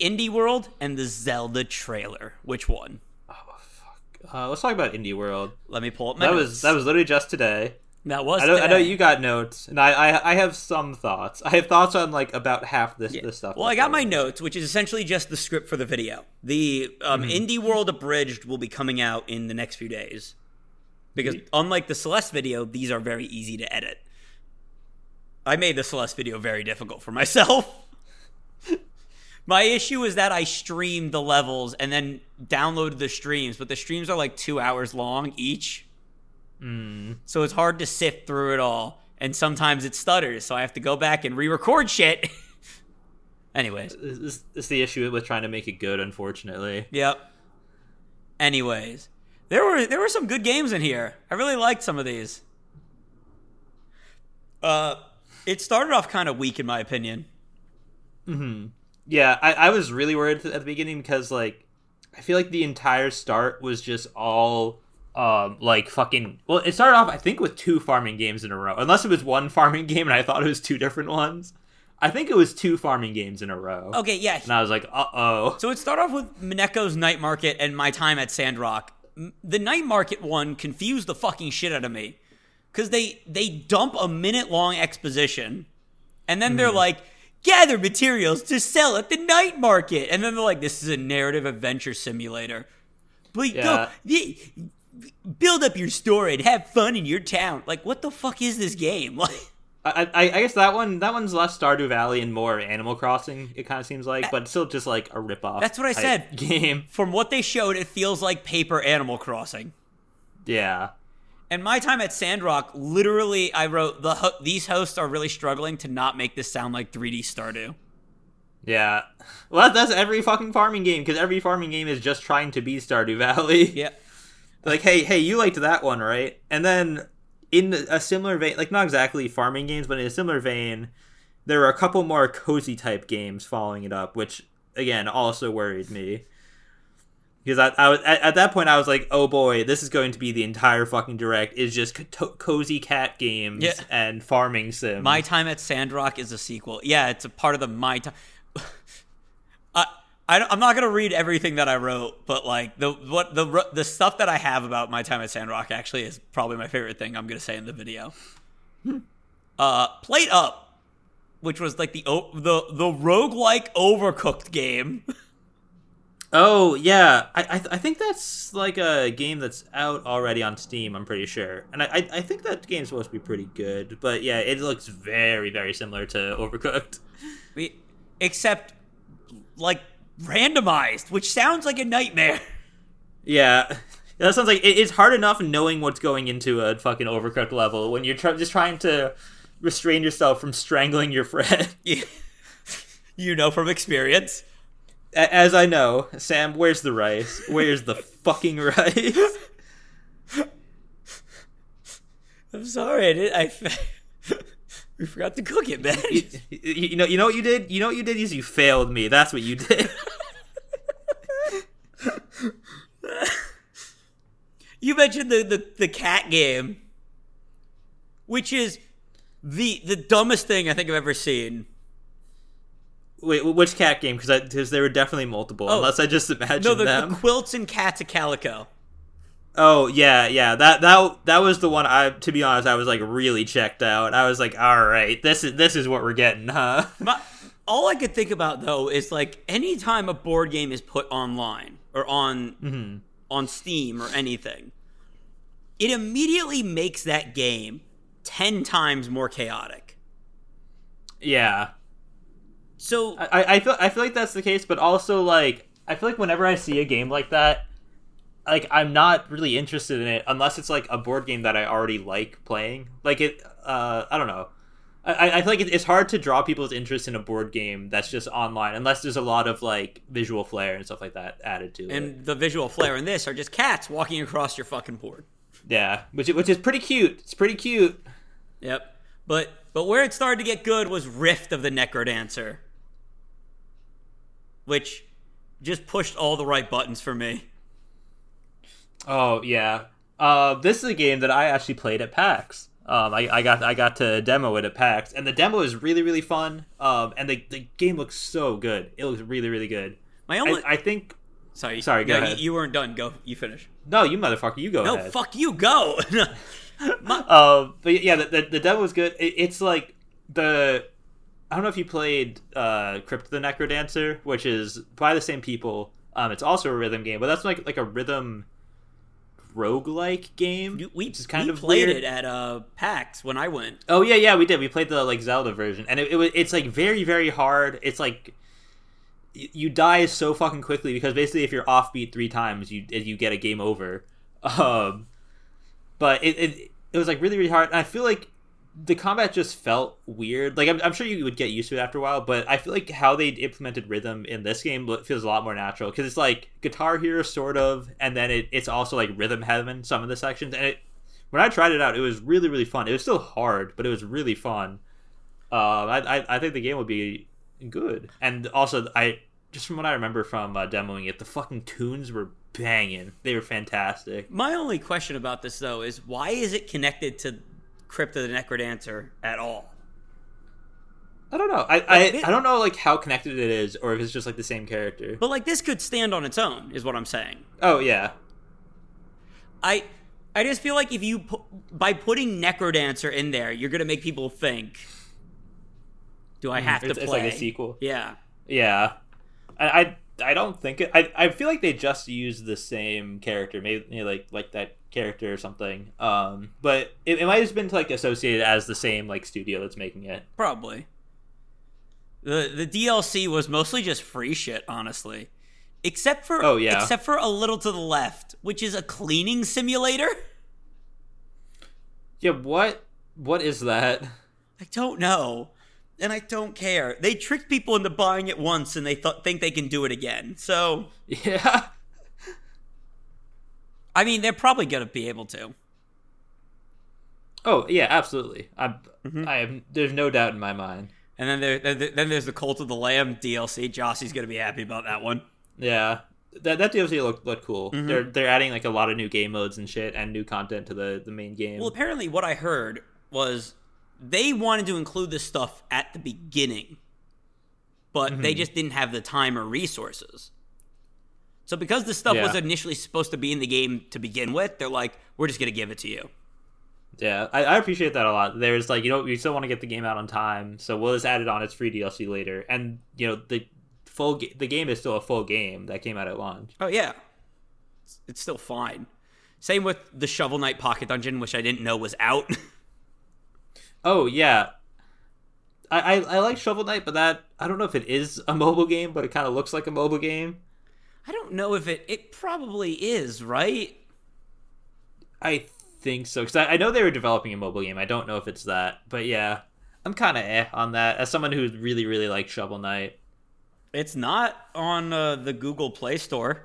Indie World and the Zelda trailer? Which one? Oh fuck. Uh, let's talk about Indie World. Let me pull up my That notes. was that was literally just today. that was. I know, I know you got notes, and I, I I have some thoughts. I have thoughts on like about half this Yeah. this stuff. Well, I got my notes, which is essentially just the script for the video. The um, Mm-hmm. Indie World Abridged will be coming out in the next few days. Because unlike the Celeste video, these are very easy to edit. I made the Celeste video very difficult for myself. My issue is that I streamed the levels and then downloaded the streams, but the streams are like two hours long each. Mm. So it's hard to sift through it all. And sometimes it stutters, so I have to go back and re record shit. Anyways. This, this is the issue with trying to make it good. Unfortunately, Yep. Anyways, there were there were some good games in here. I really liked some of these. Uh, it started off kind of weak in my opinion. yeah, I, I was really worried at the beginning because like I feel like the entire start was just all um like fucking. Well, it started off I think with two farming games in a row, unless it was one farming game and I thought it was two different ones. I think it was two farming games in a row. Okay, yeah. And I was like, uh oh. So it started off with Mineko's Night Market and my time at Sandrock. The Night Market one confused the fucking shit out of me because they they dump a minute long exposition, and then Hmm. they're like, gather materials to sell at the Night Market, and then they're like, this is a narrative adventure simulator. But Yeah. go build up your store and have fun in your town. Like, what the fuck is this game? Like. I, I, I guess that one that one's less Stardew Valley and more Animal Crossing. It kind of seems like, but still just like a ripoff. That's what I said. Game. From what they showed, it feels like paper Animal Crossing. Yeah. And my time at Sandrock, literally, I wrote the ho- these hosts are really struggling to not make this sound like 3D Stardew. Yeah. Well, that's every fucking farming game because every farming game is just trying to be Stardew Valley. Yeah, like, hey, hey, you liked that one, right? And then in a similar vein, like not exactly farming games, but in a similar vein, there were a couple more cozy type games following it up, which again also worried me. Because I, I was at, at that point, I was like, "Oh boy, this is going to be the entire fucking direct is just co- cozy cat games Yeah. and farming sims." my time at Sandrock is a sequel. Yeah, it's a part of the my time. I, I I'm not gonna read everything that I wrote, but like the what the the stuff that I have about my time at Sandrock actually is probably my favorite thing I'm gonna say in the video. uh, Plate Up, which was like the the the roguelike overcooked game. Oh yeah, I I, I think that's like a game that's out already on Steam. I'm pretty sure, and I I, I think that game's supposed to be pretty good. But yeah, it looks very very similar to Overcooked. We- except like randomized, which sounds like a nightmare. Yeah, that sounds like it, it's hard enough knowing what's going into a fucking Overcooked level when you're try, just trying to restrain yourself from strangling your friend. you know from experience. A- As I know, Sam, where's the rice? Where's the fucking rice? I'm sorry, I did. I we forgot to cook it, man. you, you you know, you know what you did. You know what you did is you failed me. That's what you did. you mentioned the, the the cat game, which is the the dumbest thing I think I've ever seen. Wait, which cat game? Because because there were definitely multiple. Oh. unless I just imagined No, the, them. the quilts and cats of calico. oh yeah, yeah. That that that was the one. I to be honest, I was like really checked out. I was like, all right, this is this is what we're getting, huh? My, all I could think about though is like anytime a board game is put online or on mm-hmm. on Steam or anything, it immediately makes that game ten times more chaotic. yeah, So I I feel I feel like that's the case, but also like I feel like whenever I see a game like that. Like I'm not really interested in it unless it's like a board game that I already like playing. Like it, uh, I don't know. I, I feel like it's hard to draw people's interest in a board game that's just online unless there's a lot of like visual flair and stuff like that added to it. And the visual flair in this are just cats walking across your fucking board. Yeah, which which is pretty cute. It's pretty cute. Yep. But but where it started to get good was Rift of the Necrodancer. Which just pushed all the right buttons for me. Oh yeah. Uh, this is a game that I actually played at PAX. Um, I, I got I got to demo it at PAX, and the demo is really really fun. Um, and the the game looks so good. It looks really really good. My I, only I think sorry sorry, go no, ahead. You, you weren't done. Go. You finish. no, you motherfucker, you go No, ahead. fuck you. Go. My- Um, but yeah, the, the, the demo was good. It, it's like the I don't know if you played uh, Crypt of the Necrodancer, which is by the same people. Um, it's also a rhythm game, but that's like like a rhythm roguelike game. You- we is kind we of played weird. it at uh, PAX when I went. Oh yeah, yeah, we did. We played the like Zelda version, and it, it was it's like very very hard. It's like y- you die so fucking quickly because basically if you're offbeat three times, you you get a game over. Um, but it, it it was like really really hard, and I feel like the combat just felt weird. Like I'm, I'm sure you would get used to it after a while, but I feel like how they implemented rhythm in this game feels a lot more natural because it's like Guitar Hero sort of, and then it, it's also like rhythm heaven some of the sections, and it when I tried it out, it was really really fun. It was still hard, but it was really fun. Uh, I, I I think the game would be good, and also I just from what I remember from uh, demoing it, the fucking tunes were banging. They were fantastic. My only question about this though is why is it connected to Crypt of the Necrodancer at all? I don't know. I, I, I don't know like how connected it is, or if it's just like the same character. But like this could stand on its own, is what I'm saying. Oh yeah, I I just feel like if you pu- by putting Necrodancer in there, you're gonna make people think, do I have to Mm, play? it's like a sequel. Yeah. Yeah, I, I I don't think it. I, I feel like they just used the same character, maybe you know, like like that character or something. Um, but it, it might have been to like associated as the same like studio that's making it. Probably. The the DLC was mostly just free shit, honestly. Except for Oh, yeah. except for a little to the left, which is a cleaning simulator. Yeah, what what is that? I don't know. And I don't care. They tricked people into buying it once and they th- think they can do it again. So, Yeah, I mean, they're probably going to be able to. oh yeah, absolutely. I'm Mm-hmm. I am. There's no doubt in my mind. And then there, then then there's the Cult of the Lamb DLC. Jossie's going to be happy about that one. Yeah, that that DLC looked looked cool. Mm-hmm. They're they're adding like a lot of new game modes and shit and new content to the the main game. Well, apparently, what I heard was they wanted to include this stuff at the beginning, but they mm-hmm. just didn't have the time or resources. So, because this stuff was initially supposed to be in the game to begin with, they're like, "We're just going to give it to you." Yeah, I, I appreciate that a lot. There's like, you know, we still want to get the game out on time, so we'll just add it on its free DLC later. And you know, the full ga- the game is still a full game that came out at launch. Oh yeah, it's, it's still fine. Same with the Shovel Knight Pocket Dungeon, which I didn't know was out. Oh yeah, I I, I like Shovel Knight, but that I don't know if it is a mobile game, but it kind of looks like a mobile game. I don't know if it. It probably is, right? I think so because I, I know they were developing a mobile game. I don't know if it's that, but yeah, I'm kind of eh on that as someone who really really likes Shovel Knight. It's not on uh, the Google Play Store.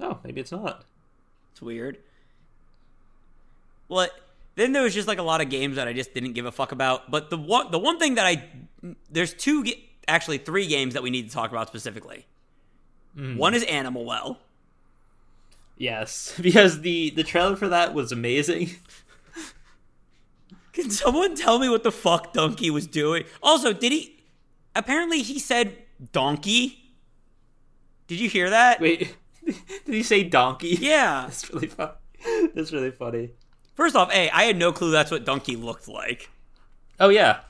Oh, maybe it's not. It's weird. Well, then there was just like a lot of games that I just didn't give a fuck about. But the one, the one thing that I, there's two, actually three games that we need to talk about specifically. Hmm. One is Animal Well. Yes, because the the trailer for that was amazing. Can someone tell me what the fuck Dunkey was doing? Also, did he? Apparently, he said donkey. Did you hear that? Wait, did he say donkey? Yeah. That's really fun. That's really funny. First off, hey, I had no clue that's what donkey looked like. Oh yeah,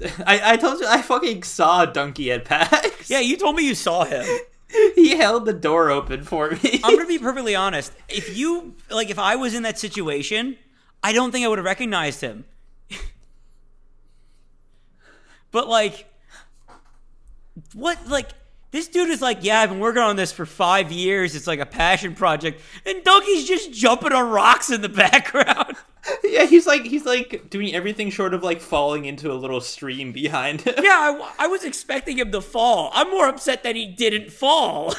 I, I told you I fucking saw Dunkey at PAX. Yeah, you told me you saw him. he held the door open for me. I'm gonna be perfectly honest. If you like, if I was in that situation, I don't think I would have recognized him. but like, what? Like, This dude is like, yeah, I've been working on this for five years. It's like a passion project, and Dunkey's just jumping on rocks in the background. Yeah, he's like he's like doing everything short of like falling into a little stream behind him. Yeah, I, I was expecting him to fall. I'm more upset that he didn't fall.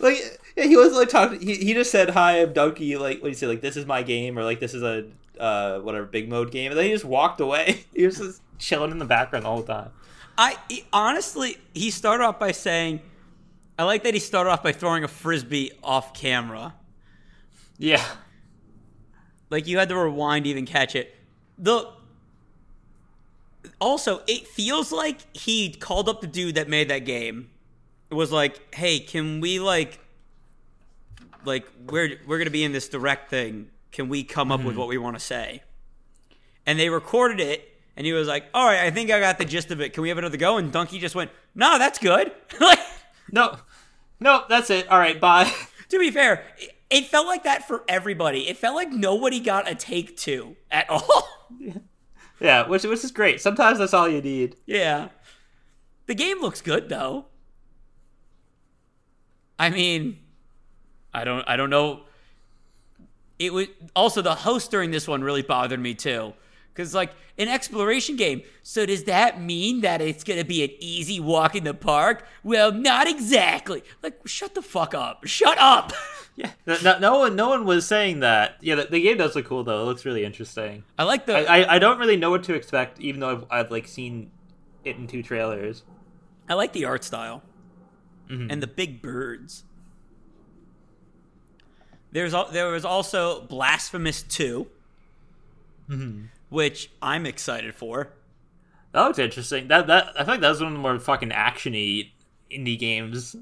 like yeah, he was like talking. He, he just said hi, I'm Donkey. Like what do you say? Like this is my game, or like this is a uh whatever Bigmode game, and then he just walked away. He was just chilling in the background all the whole time. I he- honestly, he started off by saying, I like that he started off by throwing a frisbee off camera. Yeah, Like you had to rewind to even catch it. The also, it feels like he called up the dude that made that game. It was like, "Hey, can we like, like we're we're gonna be in this direct thing. Can we come up with mm-hmm. what we want to say?" And they recorded it, and he was like, "All right, I think I got the gist of it. Can we have another go?" And Dunkey just went, "No, that's good." like, no, no, that's it. All right, bye. to be fair, it, it felt like that for everybody. It felt like nobody got a take two at all. yeah, which which is great. Sometimes that's all you need. Yeah. The game looks good though. I mean, I don't I don't know. It was also the host during this one really bothered me too. Cause like an exploration game. So does that mean that it's gonna be an easy walk in the park? Well, not exactly. Like, shut the fuck up. Shut up. Yeah, no, no, no one no one was saying that. Yeah, the, the game does look cool though. It looks really interesting. I like the I, I, I don't really know what to expect, even though I've, I've like seen it in two trailers. I like the art style mm-hmm. and the big birds. There's there was also Blasphemous 2, mm-hmm. Which I'm excited for. That looks interesting. That that I think that was one of the more fucking actiony indie games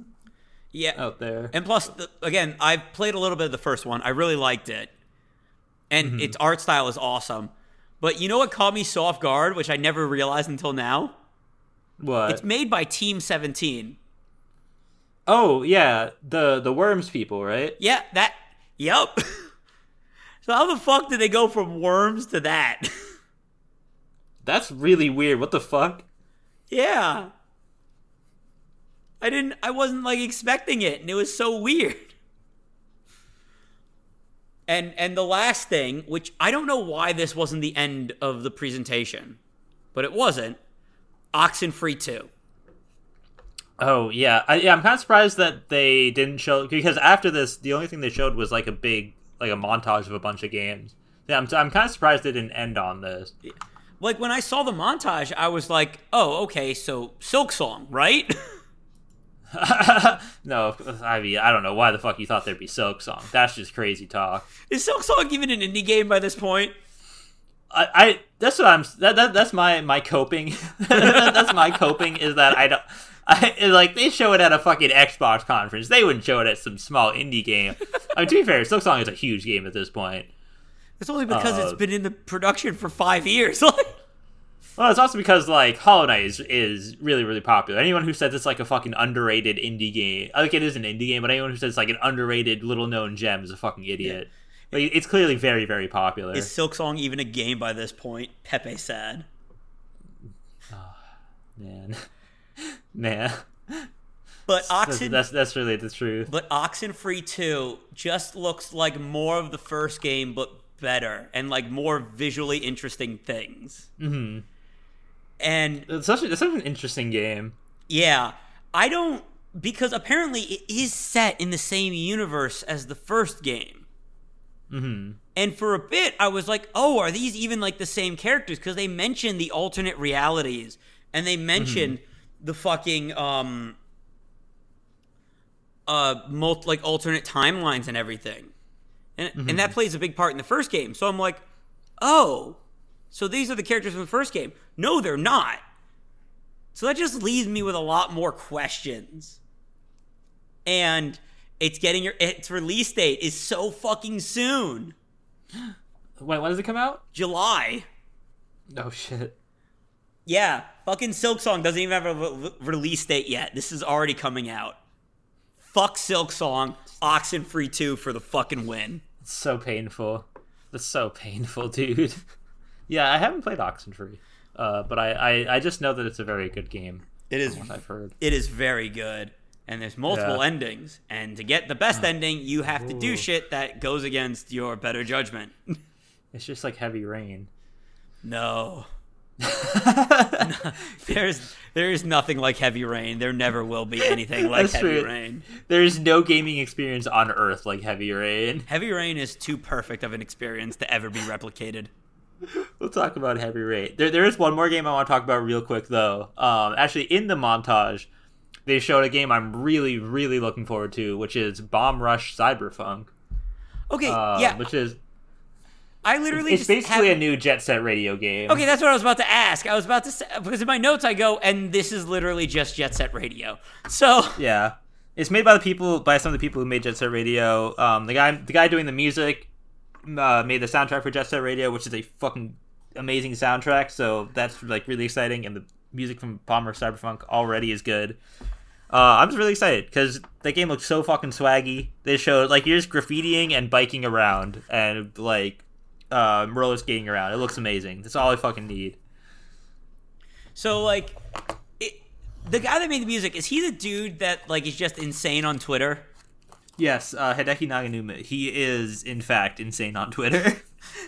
Yeah, out there. and plus, the, again, I've played a little bit of the first one. I really liked it, and mm-hmm. its art style is awesome. But you know what caught me so off guard, which I never realized until now? What? It's made by Team 17. oh yeah, the the worms people, right? Yeah, that. Yep. so how the fuck did they go from worms to that? That's really weird. What the fuck? Yeah. I didn't I wasn't like expecting it and it was so weird. And and the last thing, which I don't know why this wasn't the end of the presentation, but it wasn't, Oxenfree 2. Oh yeah, I, yeah. I'm kind of surprised that they didn't show because after this, the only thing they showed was like a big like a montage of a bunch of games. Yeah, I'm I'm kind of surprised they didn't end on this. Like when I saw the montage, I was like, "Oh, okay, so Silksong, right?" no, I mean I don't know why the fuck you thought there'd be Silksong. That's just crazy talk. Is Silksong even an indie game by this point? I, I that's what I'm that, that that's my my coping. that's my coping is that I don't. I, like they show it at a fucking Xbox conference. They wouldn't show it at some small indie game. I mean, to be fair, Silksong is a huge game at this point. It's only because Uh, it's been in the production for 5 years. Well, it's also because like Hollow Knight is, is really really popular. Anyone who says it's like a fucking underrated indie game, like it is an indie game, but anyone who says it's like an underrated little known gem is a fucking idiot. Like it's clearly very very popular. Is Silksong even a game by this point? Pepe sad. Man, man, But that's, Oxen that's that's really the truth. but Oxenfree 2 just looks like more of the first game but better and like more visually interesting things. hmm And It's such a, it's such an interesting game. yeah, I don't because apparently it is set in the same universe as the first game. hmm And for a bit, I was like, oh, are these even like the same characters? Because they mentioned the alternate realities and they mentioned the fucking, um, uh, multi, like alternate timelines and everything. And, and that plays a big part in the first game. So I'm like, oh, so these are the characters from the first game. No, they're not. So that just leaves me with a lot more questions. And it's getting your, its release date is so fucking soon. Wait, when does it come out? July. Oh shit. Yeah, fucking Silksong doesn't even have a re- release date yet. This is already coming out. Fuck Silksong, Oxenfree 2 for the fucking win. It's so painful. That's so painful, dude. yeah, I haven't played Oxenfree, uh, but I, I I just know that it's a very good game. It is. what I've heard. It is very good, and there's multiple Yeah. endings. And to get the best ending, you have to do shit that goes against your better judgment. It's just like Heavy Rain. no. There's there is nothing like heavy rain. There never will be anything like That's heavy true. rain. There is no gaming experience on Earth like Heavy Rain. Heavy rain is too perfect of an experience to ever be replicated. We'll talk about Heavy Rain. There, there is one more game I want to talk about real quick though. Um, actually, in the montage, they showed a game I'm really, really looking forward to, which is Bomb Rush Cyberpunk. Okay, Uh, yeah, which is I literally it's basically have- a new Jet Set Radio game. Okay, that's what I was about to ask. I was about to say because in my notes I go, and this is literally just Jet Set Radio. So Yeah, it's made by the people by some of the people who made Jet Set Radio. Um, the guy, the guy doing the music, uh, made the soundtrack for Jet Set Radio, which is a fucking amazing soundtrack. So that's like really exciting, and the music from Bomb Rush Cyberpunk already is good. Uh, I'm just really excited because that game looks so fucking swaggy. They showed like you're just graffitiing and biking around and like uh, roller skating around. It looks amazing. That's all I fucking need. so like, it, the guy that made the music is he the dude that like is just insane on Twitter? Yes, uh, Hideki Naganuma. He is in fact insane on Twitter.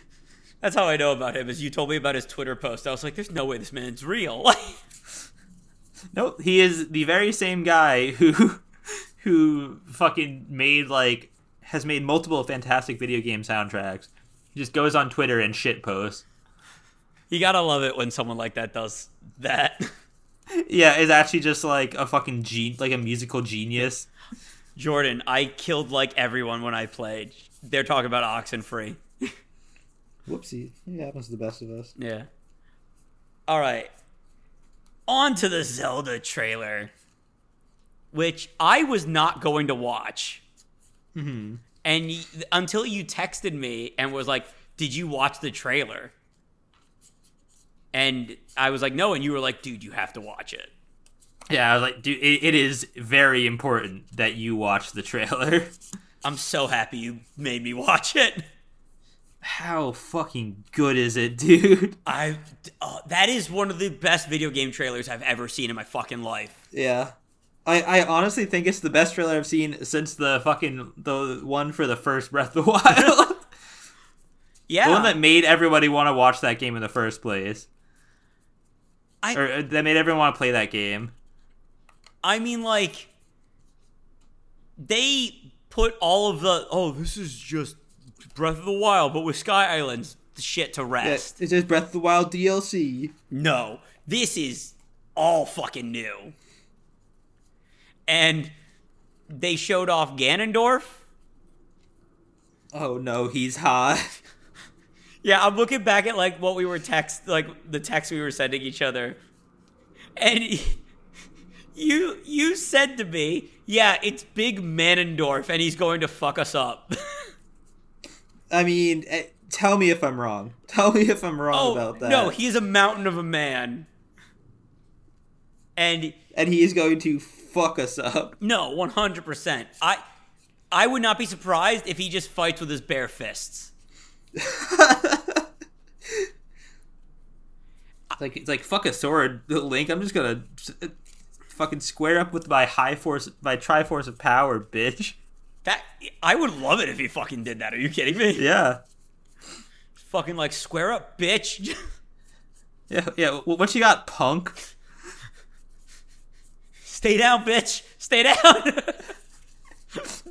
That's how I know about him. Is you told me about his Twitter post. I was like, "There's no way this man's real." No, he is the very same guy who who fucking made like has made multiple fantastic video game soundtracks. He just goes on Twitter and shit posts. you gotta love it when someone like that does that. Yeah, is actually just like a fucking gen- like a musical genius. Jordan, I killed like everyone when I played. They're talking about Oxenfree. Whoopsie. It happens to the best of us. Yeah. All right. On to the Zelda trailer, which I was not going to watch. Mm-hmm. And y- until you texted me and was like, "Did you watch the trailer?" And I was like, "No," and you were like, "Dude, you have to watch it." Yeah, I was like, dude, it, it is very important that you watch the trailer. I'm so happy you made me watch it. How fucking good is it, dude? I uh, that is one of the best video game trailers I've ever seen in my fucking life. Yeah. I, I honestly think it's the best trailer I've seen since the fucking the one for the first Breath of the Wild. Yeah, the one that made everybody want to watch that game in the first place. I- or uh, that made everyone want to play that game. I mean, like, they put all of the oh, this is just Breath of the Wild, but with Sky Islands shit to rest. It says Breath of the Wild DLC. No, this is all fucking new. And they showed off Ganondorf. Oh no, he's hot. Yeah, I'm looking back at like what we were text, like the text we were sending each other, and you you said to me, "Yeah, it's Big Manendorf, and he's going to fuck us up." I mean, eh, tell me if I'm wrong. Tell me if I'm wrong oh about that. no, he's a mountain of a man, and and he is going to fuck us up. no, 100. percent I I would not be surprised if he just fights with his bare fists. It's like it's like fuck a sword, Link. I'm just gonna uh, fucking square up with my high force, my triforce of power, bitch. That I would love it if he fucking did that. Are you kidding me? Yeah, Fucking like square up, bitch. yeah, yeah. wh- What you got, punk? Stay down, bitch. Stay down.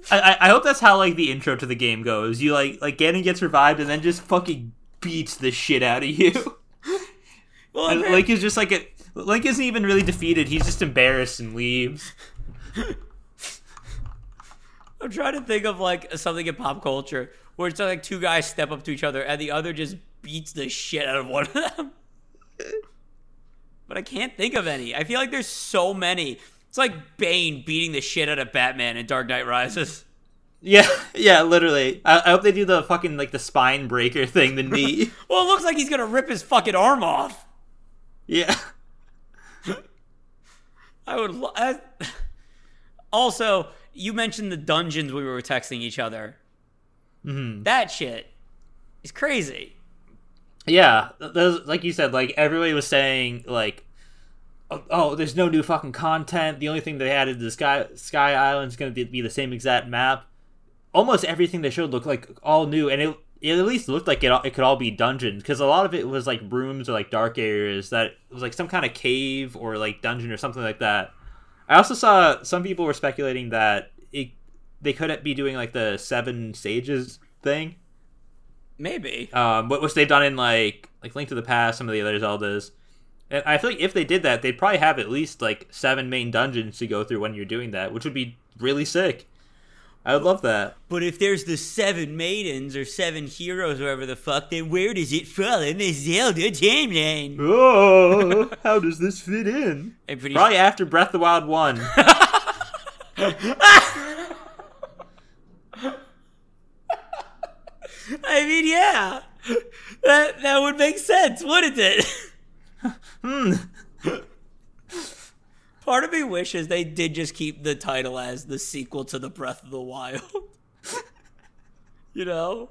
I, I hope that's how like the intro to the game goes. You like like Ganon gets revived and then just fucking beats the shit out of you. well, And Link is just like a Link isn't even really defeated. He's just embarrassed and leaves. I'm trying to think of like something in pop culture where it's like two guys step up to each other and the other just beats the shit out of one of them. but I can't think of any. I feel like there's so many. It's like Bane beating the shit out of Batman in Dark Knight Rises. Yeah, yeah, literally. I, I hope they do the fucking like the spine breaker thing, the knee. Well, it looks like he's gonna rip his fucking arm off. yeah. I would. Lo- I- also, you mentioned the dungeons we were texting each other. Mhm. That shit is crazy. Yeah, those like you said, like everybody was saying, like oh, oh, there's no new fucking content. The only thing they added to the Sky Sky Island's going to be the same exact map. Almost everything they showed looked like all new, and it, it at least looked like it, it could all be dungeons because a lot of it was like rooms or like dark areas that was like some kind of cave or like dungeon or something like that. I also saw some people were speculating that it they could be doing like the seven sages thing, Maybe. um, what which they've done in like like Link to the Past, some of the other Zeldas. And I feel like if they did that, they'd probably have at least like seven main dungeons to go through when you're doing that, which would be really sick. I would love that. But if there's the seven maidens or seven heroes or whatever the fuck, then where does it fall in the Zelda timeline? Oh, how does this fit in? I'm pretty Probably after Breath of the Wild one. I mean, yeah. That that would make sense, wouldn't it? Hmm. Part of me wishes they did just keep the title as the sequel to the Breath of the Wild. you know?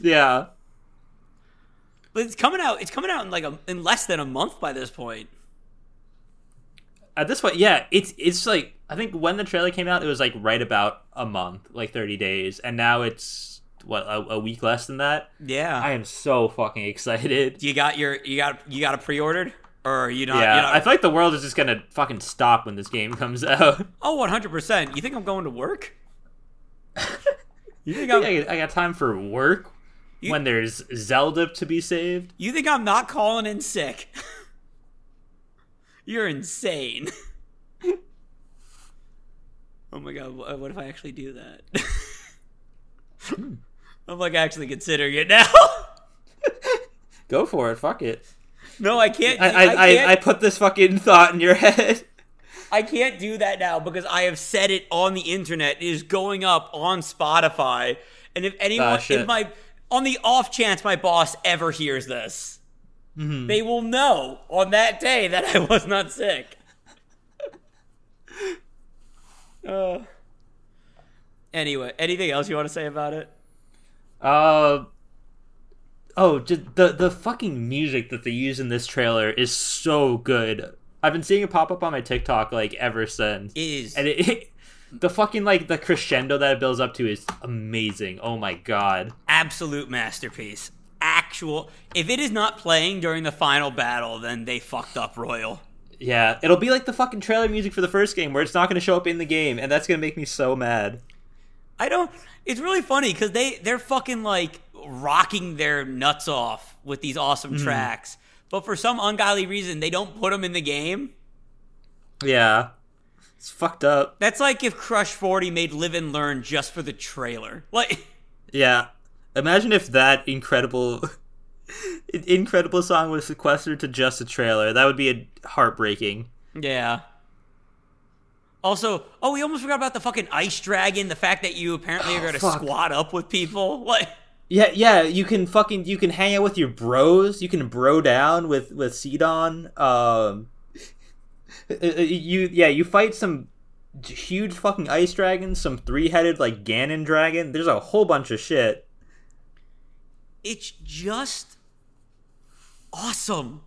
Yeah. But it's coming out it's coming out in like a, in less than a month by this point. At this point, yeah, it's it's like I think when the trailer came out, it was like right about a month, like thirty days, and now it's what a, a week less than that. Yeah. I am so fucking excited. you got your you got you got it pre-ordered or are you not yeah, you not, I feel like the world is just gonna fucking stop when this game comes out. Oh, 100%. You think I'm going to work? you think I I'm got, I got time for work You- when there's Zelda to be saved. You think I'm not calling in sick? You're insane. oh my god, what if I actually do that? Hmm. I'm like actually considering it now. Go for it. Fuck it. no, I can't. I I, I, I, can't. I put this fucking thought in your head. I can't do that now because I have said it on the internet. It is going up on Spotify, and if anyone, Ah, if my, on the off chance my boss ever hears this, Mm-hmm. they will know on that day that I was not sick. uh, anyway, anything else you want to say about it? Uh oh, just the the fucking music that they use in this trailer is so good. I've been seeing it pop up on my TikTok like ever since, It is and it, it the fucking like the crescendo that it builds up to is amazing. Oh my god. absolute masterpiece. Actual. If it is not playing during the final battle, then they fucked up royal. Yeah, it'll be like the fucking trailer music for the first game where it's not going to show up in the game, and that's going to make me so mad. I don't. It's really funny because they they're fucking like rocking their nuts off with these awesome hmm. tracks, but for some ungodly reason they don't put them in the game. Yeah. It's fucked up. That's like if Crush Forty made Live and Learn just for the trailer. Like, Yeah. Imagine if that incredible incredible song was sequestered to just a trailer. That would be a heartbreaking. yeah. Also, oh, we almost forgot about the fucking ice dragon. The fact that you apparently are going to squat up with people. Like, Yeah, yeah, you can fucking you can hang out with your bros. You can bro down with with Sidon. Um uh, uh, you yeah, you fight some huge fucking ice dragons, some three-headed like Ganon dragon. There's a whole bunch of shit. it's just awesome.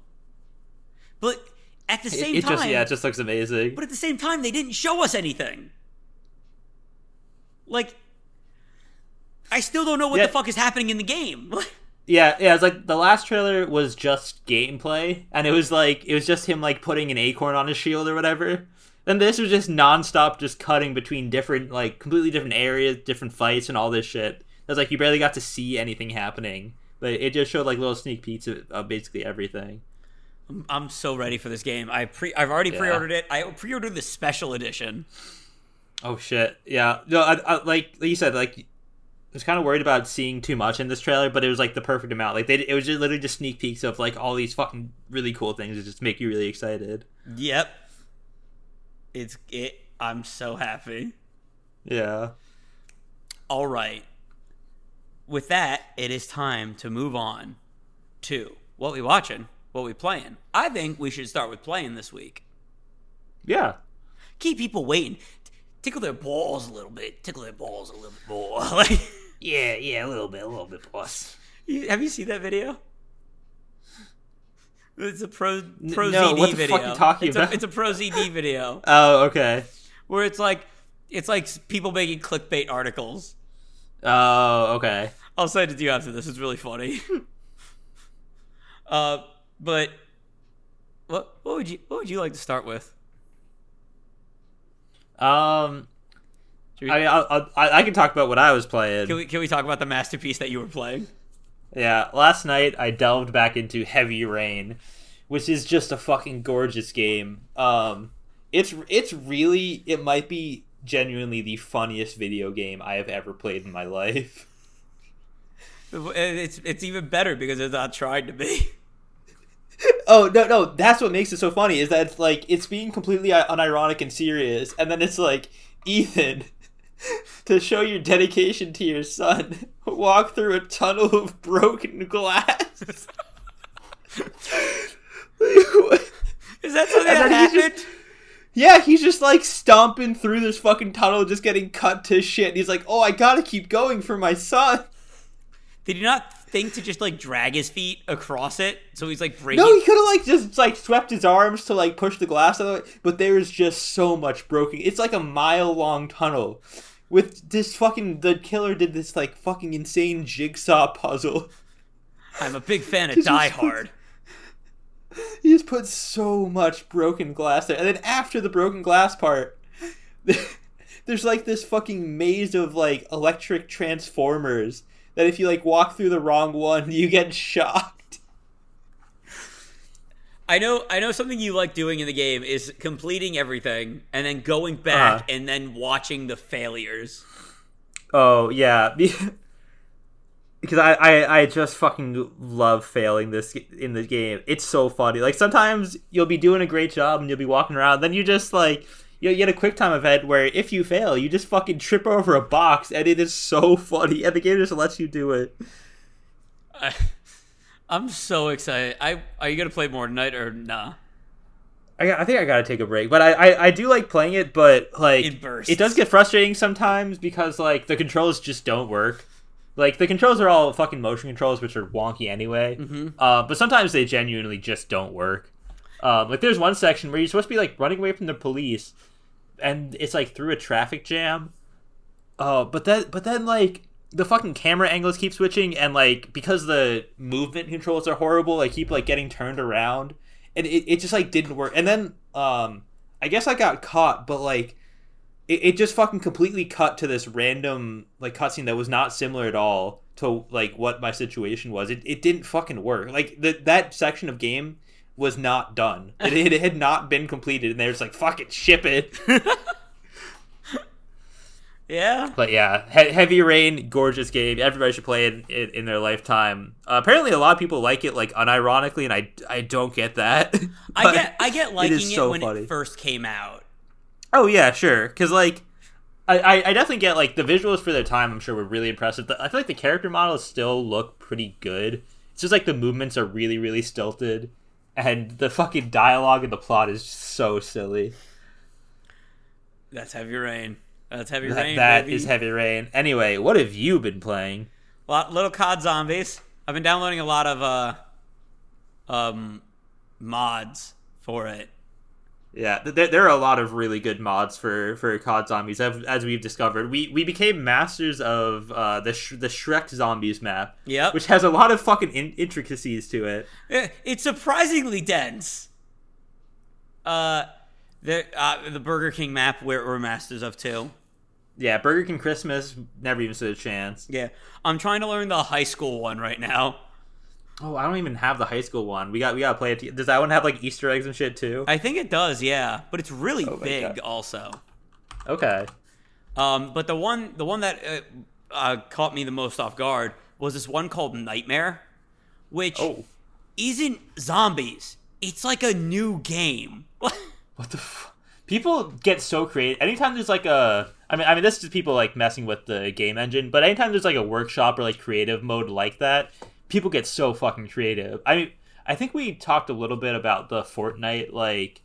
But at the same it time, just yeah, it just looks amazing. But at the same time, they didn't show us anything. Like, I still don't know what Yeah. the fuck is happening in the game. Yeah, yeah, it's like the last trailer was just gameplay, and it was like it was just him like putting an acorn on his shield or whatever. And this was just nonstop, just cutting between different, like completely different areas, different fights, and all this shit. It was like you barely got to see anything happening, but it just showed like little sneak peeks of, of basically everything. I'm, so ready for this game. I pre, I've already Yeah. pre-ordered it. I pre-ordered the special edition. Oh shit, yeah. No, I, I, like like you said, like I was kind of worried about seeing too much in this trailer, but it was like the perfect amount. Like they, it was just literally just sneak peeks of like all these fucking really cool things that just make you really excited. Yep. It's it. I'm so happy. Yeah. All right. With that, it is time to move on to what we watching, what we playing. I think we should start with playing this week. Yeah. keep people waiting. Tickle their balls a little bit. Tickle their balls a little bit more. like, Yeah, yeah, a little bit, a little bit, boss. you, have you seen that video? It's a pro pro no, ZD what the video. fuck you talking it's about? A, it's a ProZD video Oh, okay. where it's like it's like people making clickbait articles. Oh, okay. I'll send it to you after this. It's really funny. uh, but what what would you what would you like to start with? Um, we- I mean, I'll, I I can talk about what I was playing. Can we can we talk about the masterpiece that you were playing? Yeah, last night I delved back into Heavy Rain, which is just a fucking gorgeous game. Um, it's it's really it might be genuinely the funniest video game I have ever played in my life. It's it's even better because it's not trying to be. Oh no no, that's what makes it so funny is that it's like it's being completely unironic and serious, and then it's like Ethan. To show your dedication to your son, walk through a tunnel of broken glass. Is that something that happened? just- Yeah, he's just like stomping through this fucking tunnel, just getting cut to shit. And he's like, "Oh, I gotta keep going for my son." Did you not think to just like drag his feet across it? So he's like breaking. No, he could have like just like swept his arms to like push the glass out of the way, but there is just so much broken. It's like a mile long tunnel with this fucking. The killer did this like fucking insane jigsaw puzzle. I'm a big fan of Die Hard. He just put so much broken glass there, and then after the broken glass part, there's like this fucking maze of like electric transformers that if you like walk through the wrong one, you get shocked. I know I know something you like doing in the game is completing everything and then going back Uh-huh. and then watching the failures. Oh yeah, because I, I I just fucking love failing this in the game. It's so funny. Like sometimes you'll be doing a great job and you'll be walking around, then you just like you had a quick time event where if you fail, you just fucking trip over a box, and it is so funny. And the game just lets you do it. I, I'm so excited. I are you gonna play more tonight or nah? I, I think I gotta take a break, but I, I, I do like playing it, but like In bursts. it does get frustrating sometimes because like the controls just don't work. Like the controls are all fucking motion controls, which are wonky anyway. Uh, but sometimes they genuinely just don't work. Um, like there's one section where you're supposed to be like running away from the police, and it's like through a traffic jam. Oh, but then but then like the fucking camera angles keep switching, and like because the movement controls are horrible, I keep like getting turned around, and it, it just like didn't work. And then um, I guess I got caught, but like it, it just fucking completely cut to this random like cutscene that was not similar at all to like what my situation was. It, it didn't fucking work. Like that that section of game was not done. It, it had not been completed, and they were just like, "Fuck it, ship it." Yeah. But yeah, he- Heavy Rain, gorgeous game. Everybody should play it in, in their lifetime. Uh, apparently, a lot of people like it, like unironically, and I I don't get that. I get I get liking it, so when funny. it first came out. Oh yeah, sure. Because like, I, I I definitely get like the visuals for their time. I'm sure were really impressive. I feel like the character models still look pretty good. It's just like the movements are really really stilted, and the fucking dialogue and the plot is just so silly. That's Heavy Rain. That's Heavy That, Rain. that is Heavy Rain. Anyway, what have you been playing? Lot, little COD zombies. I've been downloading a lot of uh, um, mods for it. Yeah, there, there are a lot of really good mods for for COD zombies, as, as we've discovered. We we became masters of uh, the Sh- the Shrek zombies map, Yep. which has a lot of fucking in- intricacies to it. Eh, It's surprisingly dense. Uh, the uh, the Burger King map we're, we're masters of too. Yeah, Burger King Christmas never even stood a chance. Yeah, I'm trying to learn the high school one right now. Oh, I don't even have the high school one. We got we gotta play it. t- Does that one have like Easter eggs and shit too? I think it does, yeah, but it's really Oh big God. also. Okay. Um, but the one the one that uh, uh, caught me the most off guard was this one called Nightmare, which Oh, isn't zombies. It's like a new game. what the? F- people get so creative. Anytime there's like a, I mean, I mean, this is people like messing with the game engine. But anytime there's like a workshop or like creative mode like that, people get so fucking creative. I mean, I think we talked a little bit about the Fortnite like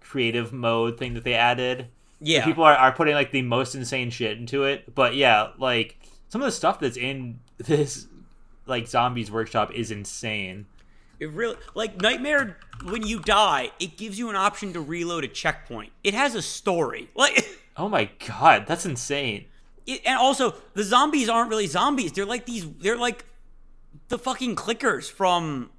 creative mode thing that they added. yeah, people are, are putting like the most insane shit into it but yeah like some of the stuff that's in this like zombies workshop is insane It really like Nightmare when you die, it gives you an option to reload a checkpoint. It has a story. Like Oh my god, that's insane. it, and also the zombies aren't really zombies. They're like these they're like the fucking clickers from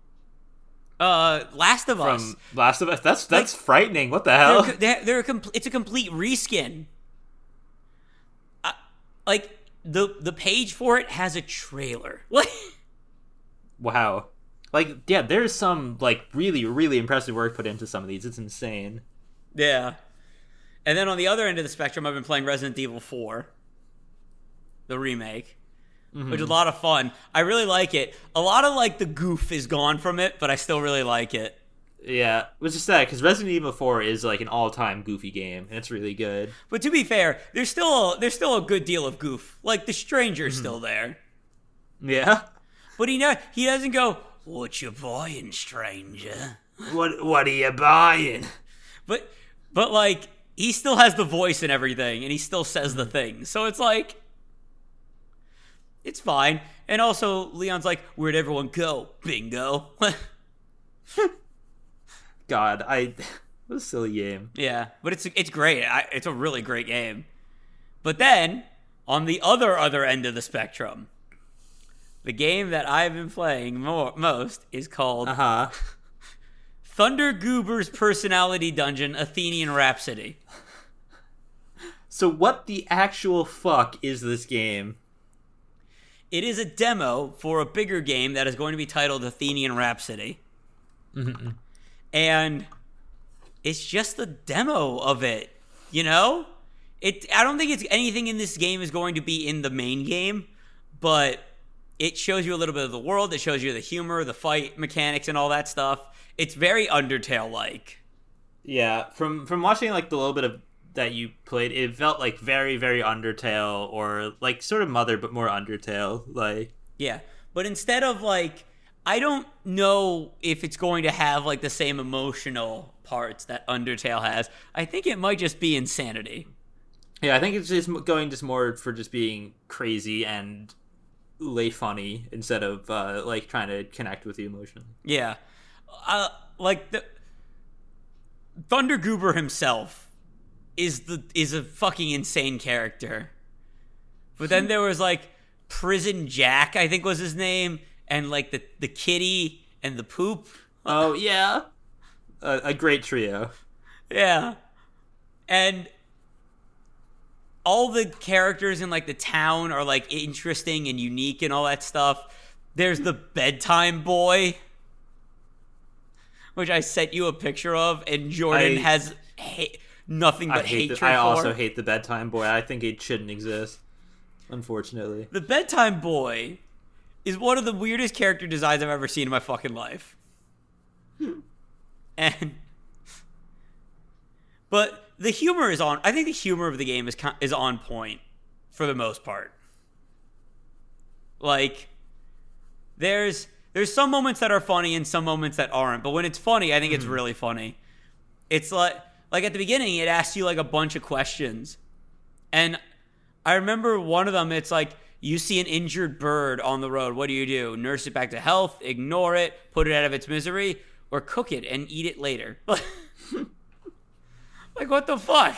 uh Last of Us. From Last of Us, that's that's Like- frightening. What the hell? They're, they're, they're a compl- it's a complete reskin. Uh, like the the page for it has a trailer. Like Wow. Like, yeah, there's some like really, really impressive work put into some of these. It's insane. Yeah. And then on the other end of the spectrum, I've been playing Resident Evil 4, the remake, which is mm-hmm. a lot of fun. I really like it. A lot of like the goof is gone from it, but I still really like it. Yeah, which is sad because Resident Evil 4 is like an all-time goofy game, and it's really good. But to be fair, there's still there's still a good deal of goof. Like the stranger's mm-hmm. still there, Yeah. but he know he doesn't go, "What you buying, stranger?" What What are you buying? But but like he still has the voice and everything, and he still says the mm-hmm. thing. So it's like it's fine. And also Leon's like, "Where'd everyone go? Bingo." God, I. What a silly game. yeah, but it's it's great. I, it's a really great game. But then on the other other end of the spectrum, the game that I've been playing more most is called Uh huh. Thunder Goober's Personality Dungeon: Athenian Rhapsody. So, what the actual fuck is this game? It is a demo for a bigger game that is going to be titled Athenian Rhapsody. Mm-hmm. And it's just a demo of it, you know? It I don't think it's anything in this game is going to be in the main game, but it shows you a little bit of the world, it shows you the humor, the fight mechanics and all that stuff. It's very Undertale like. Yeah, from from watching like the little bit of that you played, it felt like very, very Undertale or like sort of Mother, but more Undertale. Like, Yeah. But instead of like I don't know if it's going to have like the same emotional parts that Undertale has. I think it might just be insanity. yeah, I think it's just going just more for just being crazy and lay funny instead of uh, like trying to connect with you emotionally. Yeah. Uh, like the Thunder Goober himself is the is a fucking insane character. But then there was like Prison Jack, I think was his name, and like the the kitty and the poop. Oh yeah, a, a great trio. Yeah. And all the characters in like the town are like interesting and unique and all that stuff. There's the bedtime boy, which I sent you a picture of, and Jordan I- has ha- nothing but I hate. hatred The, I for. also hate the bedtime boy. I think it shouldn't exist. Unfortunately, The bedtime boy is one of the weirdest character designs I've ever seen in my fucking life. Hmm. and but the humor is on. I think the humor of the game is is on point for the most part. Like there's there's some moments that are funny and some moments that aren't, but when it's funny, I think it's hmm. really funny. It's like like at the beginning it asks you like a bunch of questions. And I remember one of them, it's like, you see an injured bird on the road. What do you do? Nurse it back to health, ignore it, put it out of its misery, or cook it and eat it later? like, what the fuck?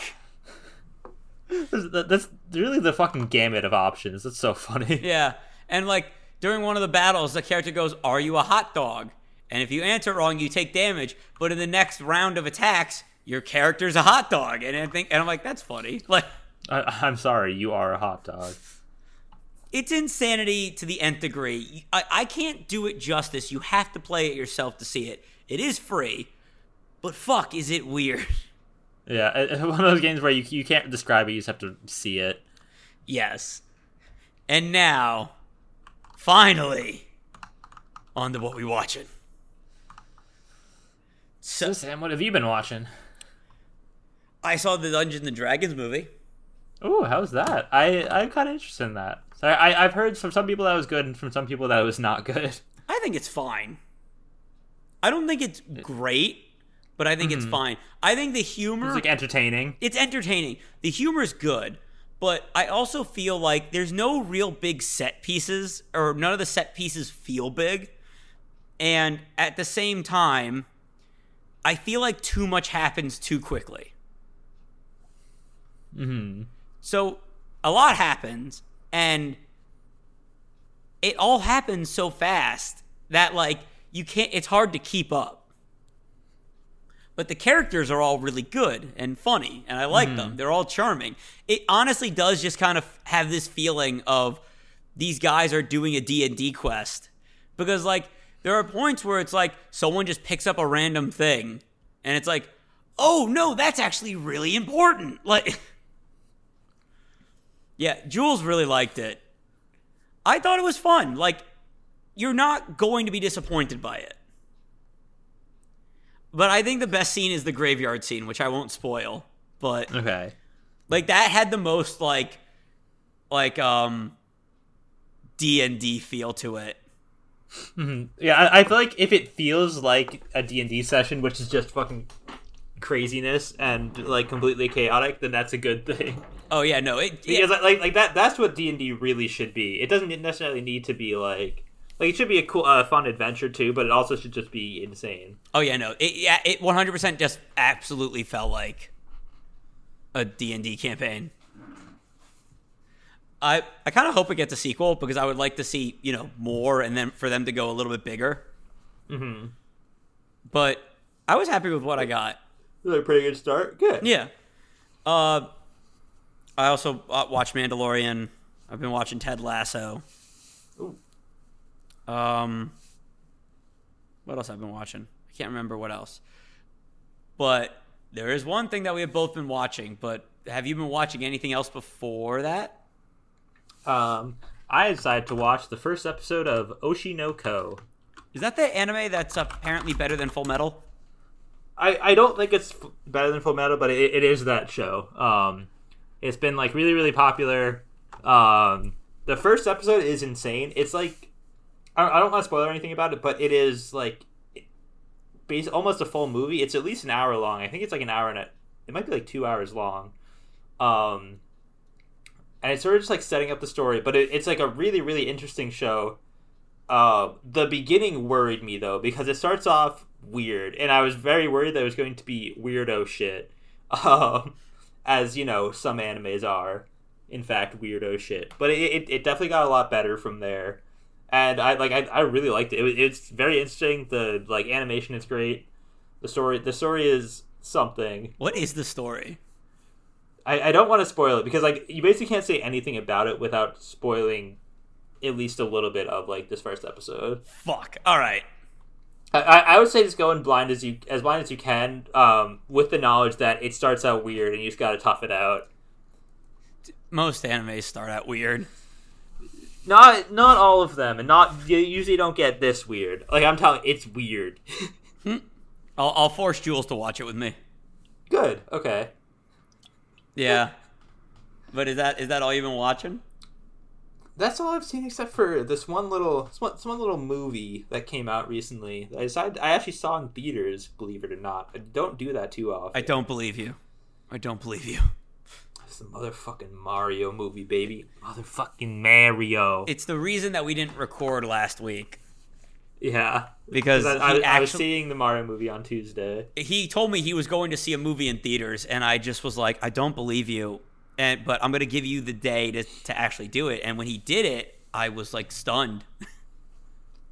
that's, that's really the fucking gamut of options. That's so funny. Yeah. And like, during one of the battles, the character goes, Are you a hot dog? And if you answer wrong, you take damage. But in the next round of attacks, your character's a hot dog. And I think, and I'm like, that's funny. Like, I, I'm sorry, you are a hot dog. it's insanity to the nth degree. I, I can't do it justice. You have to play it yourself to see it. It is free, but fuck, is it weird? Yeah, it's one of those games where you you can't describe it. You just have to see it. yes. And now, finally, on to what we watching. So So Sam, what have you been watching? I saw the Dungeons and Dragons movie. Oh, how's that? I I'm kind of interested in that. So I I've heard from some people that was good and from some people that it was not good. I think it's fine. I don't think it's great, but I think it's mm-hmm. fine. I think the humor It's like entertaining. it's entertaining. The humor is good, but I also feel like there's no real big set pieces, or none of the set pieces feel big. And at the same time, I feel like too much happens too quickly. Mm-hmm. So a lot happens, and it all happens so fast that like you can't. It's hard to keep up. But the characters are all really good and funny, and I like them. They're all charming. It honestly does just kind of have this feeling of these guys are doing a D&D quest because like there are points where it's like someone just picks up a random thing and it's like, "Oh no, that's actually really important." Like Yeah, Jules really liked it. I thought it was fun. Like you're not going to be disappointed by it. But I think the best scene is the graveyard scene, which I won't spoil. But Okay. like that had the most like like um D and D feel to it. Yeah, I, I feel like if it feels like a D and D session, which is just fucking craziness and like completely chaotic, then that's a good thing. Oh yeah, no, it yeah, Because like like that that's what D and D really should be. It doesn't necessarily need to be like like it should be a cool, uh, fun adventure too, but it also should just be insane. oh yeah, no, it yeah, it 100% just absolutely felt like a D and D campaign. I I kind of hope it gets a sequel because I would like to see you know more and then for them to go a little bit bigger. Mm-hmm. But I was happy with what I got. Really pretty good start. Good. Yeah. Uh, I also uh, watched Mandalorian. I've been watching Ted Lasso. Ooh. Um, what else I've been watching? I can't remember what else. But there is one thing that we have both been watching. But have you been watching anything else before that? Um, I decided to watch the first episode of Oshi no Ko. Is that the anime that's apparently better than Full Metal? I, I don't think it's better than Full Metal, but it, it is that show. Um, it's been like really really popular. Um, the first episode is insane. It's like I, I don't want to spoil anything about it, but it is like base almost a full movie. It's at least an hour long. I think it's like an hour and a, it might be like two hours long. Um, and it's sort of just like setting up the story, but it, it's like a really really interesting show. Uh, the beginning worried me though because it starts off weird, and I was very worried that it was going to be weirdo shit, um, as you know some animes are, in fact weirdo shit. But it, it, it definitely got a lot better from there, and I like I, I really liked it. it. It's very interesting. The like animation is great. The story the story is something. What is the story? I, I don't want to spoil it because like you basically can't say anything about it without spoiling at least a little bit of like this first episode. Fuck. All right. I, I would say just go in blind as you as blind as you can, um, with the knowledge that it starts out weird and you just gotta tough it out. Most animes start out weird. Not not all of them, and not you usually don't get this weird. Like I'm telling, it's weird. I'll, I'll force Jules to watch it with me. Good. Okay. Yeah. But is that is that all you've been watching? That's all I've seen except for this one little this one, this one little movie that came out recently. I decided I actually saw in theaters, believe it or not. I don't do that too often. I don't believe you. I don't believe you. It's the motherfucking Mario movie, baby. Motherfucking Mario. It's the reason that we didn't record last week yeah. because I, I, I was actually seeing the Mario movie on Tuesday. he told me he was going to see a movie in theaters, and I just was like, I don't believe you. And but I'm gonna give you the day to to actually do it. And when he did it, I was like stunned.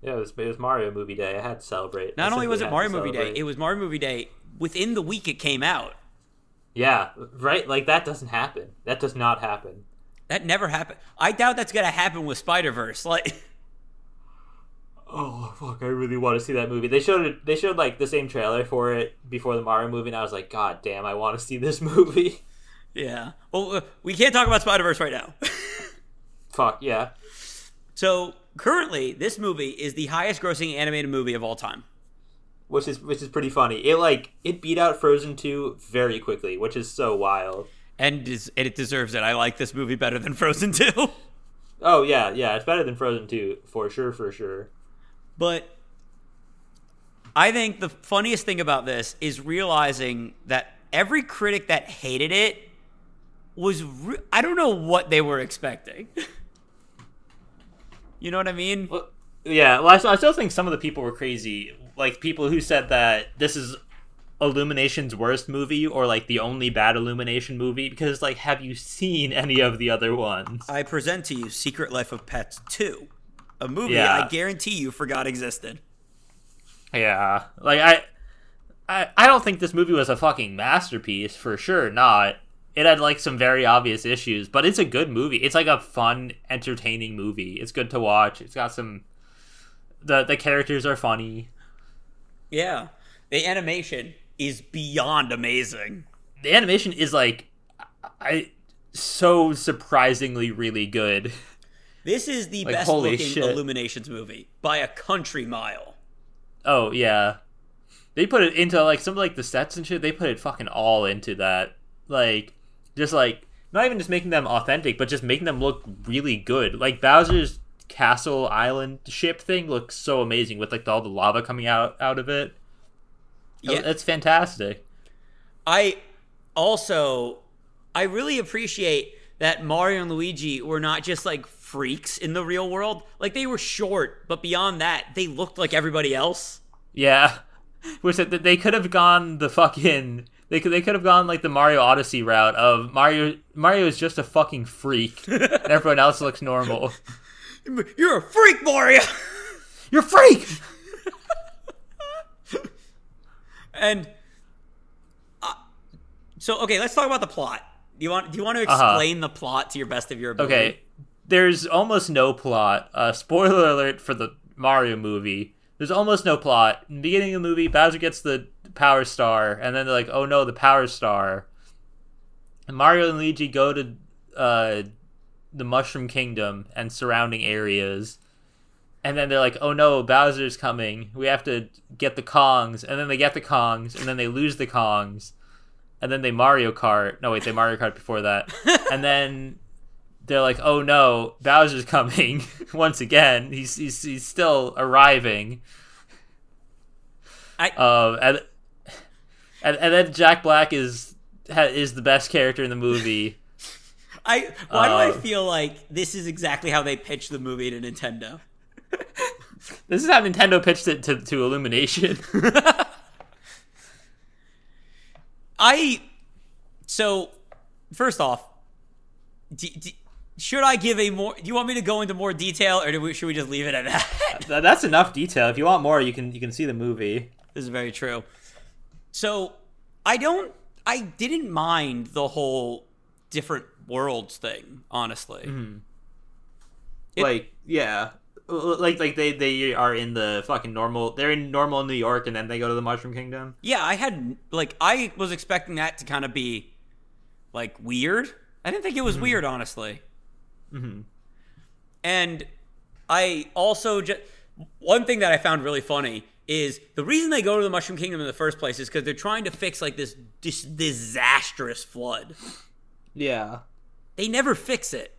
Yeah, it was, it was Mario movie day. I had to celebrate. I Not only was it Mario movie day, it was Mario movie day within the week it came out. Yeah, right? Like, that doesn't happen. That does not happen. That never happened. I doubt that's gonna happen with Spider Verse. Like, Oh, fuck. I really want to see that movie. They showed it, they showed, like, the same trailer for it before the Mario movie, and I was like, God damn, I want to see this movie. Yeah. Well, uh, we can't talk about Spider Verse right now. fuck, yeah. so currently, this movie is the highest grossing animated movie of all time. Which is which is pretty funny. It like it beat out Frozen 2 very quickly, which is so wild. And, and it deserves it. I like this movie better than Frozen 2. Oh yeah, yeah, it's better than Frozen 2 for sure, for sure. But I think the funniest thing about this is realizing that every critic that hated it was re- I don't know what they were expecting. you know what I mean? Well, Yeah, well, I still, I still think some of the people were crazy. Like people who said that this is Illumination's worst movie or like the only bad Illumination movie because like have you seen any of the other ones? I present to you Secret Life of Pets 2, a movie Yeah. I guarantee you forgot existed. Yeah, like I, I, I don't think this movie was a fucking masterpiece for sure. Not. It had like some very obvious issues, but it's a good movie. It's like a fun, entertaining movie. It's good to watch. It's got some. The the characters are funny. Yeah. The animation is beyond amazing. The animation is like, I so surprisingly really good. This is the Like, best looking shit. Illuminations movie by a country mile. Oh yeah, they put it into like some like the sets and shit. They put it fucking all into that. Like just like not even just making them authentic, but just making them look really good. Like Bowser's castle island ship thing looks so amazing with like all the lava coming out out of it. Yeah. it's fantastic. I also I really appreciate that Mario and Luigi were not just like freaks in the real world. Like they were short, but beyond that, they looked like everybody else. Yeah, which that they could have gone the fucking. They could, they could have gone like the Mario Odyssey route of Mario Mario is just a fucking freak and everyone else looks normal. You're a freak, Mario. You're a freak. and uh, so okay, let's talk about the plot. Do you want do you want to Uh-huh. explain the plot to your best of your ability? Okay, there's almost no plot. Uh, spoiler alert for the Mario movie. There's almost no plot. In the beginning of the movie, Bowser gets the Power Star, and then they're like, "Oh no, the Power Star." And Mario and Luigi go to uh, the Mushroom Kingdom and surrounding areas, and then they're like, "Oh no, Bowser's coming. We have to get the Kongs." And then they get the Kongs, and then they lose the Kongs, and then they Mario Kart. No, wait, they Mario Kart before that, and then they're like, "Oh no, Bowser's coming once again. He's he's, he's still arriving." I- um and, and and then Jack Black is ha, is the best character in the movie. I why do I Uh, feel like this is exactly how they pitched the movie to Nintendo? This is how Nintendo pitched it to, to Illumination. I so first off, d- d- should I give a more? Do you want me to go into more detail, or do we, should we just leave it at that? That's enough detail. If you want more, you can you can see the movie. this is very true. So I don't. I didn't mind the whole different worlds thing, honestly. It- like yeah, like like they they are in the fucking normal. They're in normal New York, and then they go to the Mushroom Kingdom. Yeah, I had like I was expecting that to kind of be like weird. I didn't think it was weird, honestly. Mhm. And I also just one thing that I found really funny is the reason they go to the Mushroom Kingdom in the first place is because they're trying to fix like this, this disastrous flood. Yeah. They never fix it.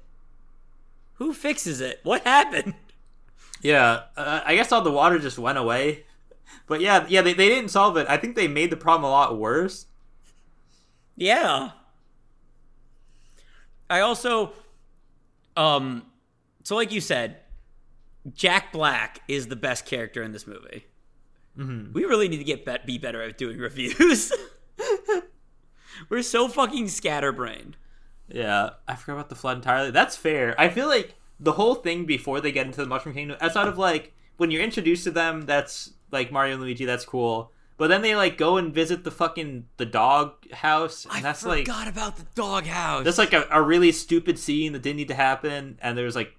Who fixes it? What happened? Yeah, uh, I guess all the water just went away. But yeah, yeah, they, they didn't solve it. I think they made the problem a lot worse. Yeah. I also um so like you said, Jack Black is the best character in this movie. Mm-hmm. We really need to get bet- be better at doing reviews. We're so fucking scatterbrained. Yeah, I forgot about the flood entirely. That's fair. I feel like the whole thing before they get into the Mushroom Kingdom, outside of like when you're introduced to them, that's like Mario and Luigi, that's cool. But then they like go and visit the fucking the dog house, and I that's like forgot about the dog house. that's like a, a really stupid scene that didn't need to happen, and there's like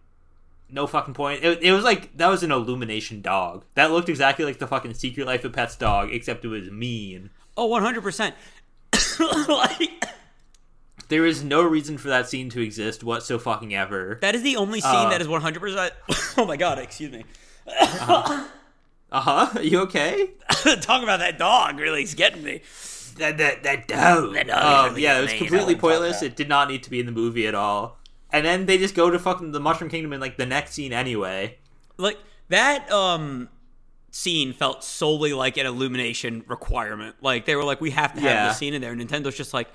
no fucking point. It, it was like that was an illumination dog that looked exactly like the fucking Secret Life of Pets dog, except it was mean. oh, 100%. like, There is no reason for that scene to exist whatso fucking ever. that is the only scene Uh. that is 100%. oh my god, excuse me. Uh huh. You okay? Talk about that dog really is getting me. That that that dog. That dog Um, really yeah, it was completely you know what I'm pointless. It did not need to be in the movie at all. And then they just go to fucking the Mushroom Kingdom in like the next scene anyway. like that um scene felt solely like an illumination requirement like they were like we have to have Yeah. this scene in there and nintendo's just like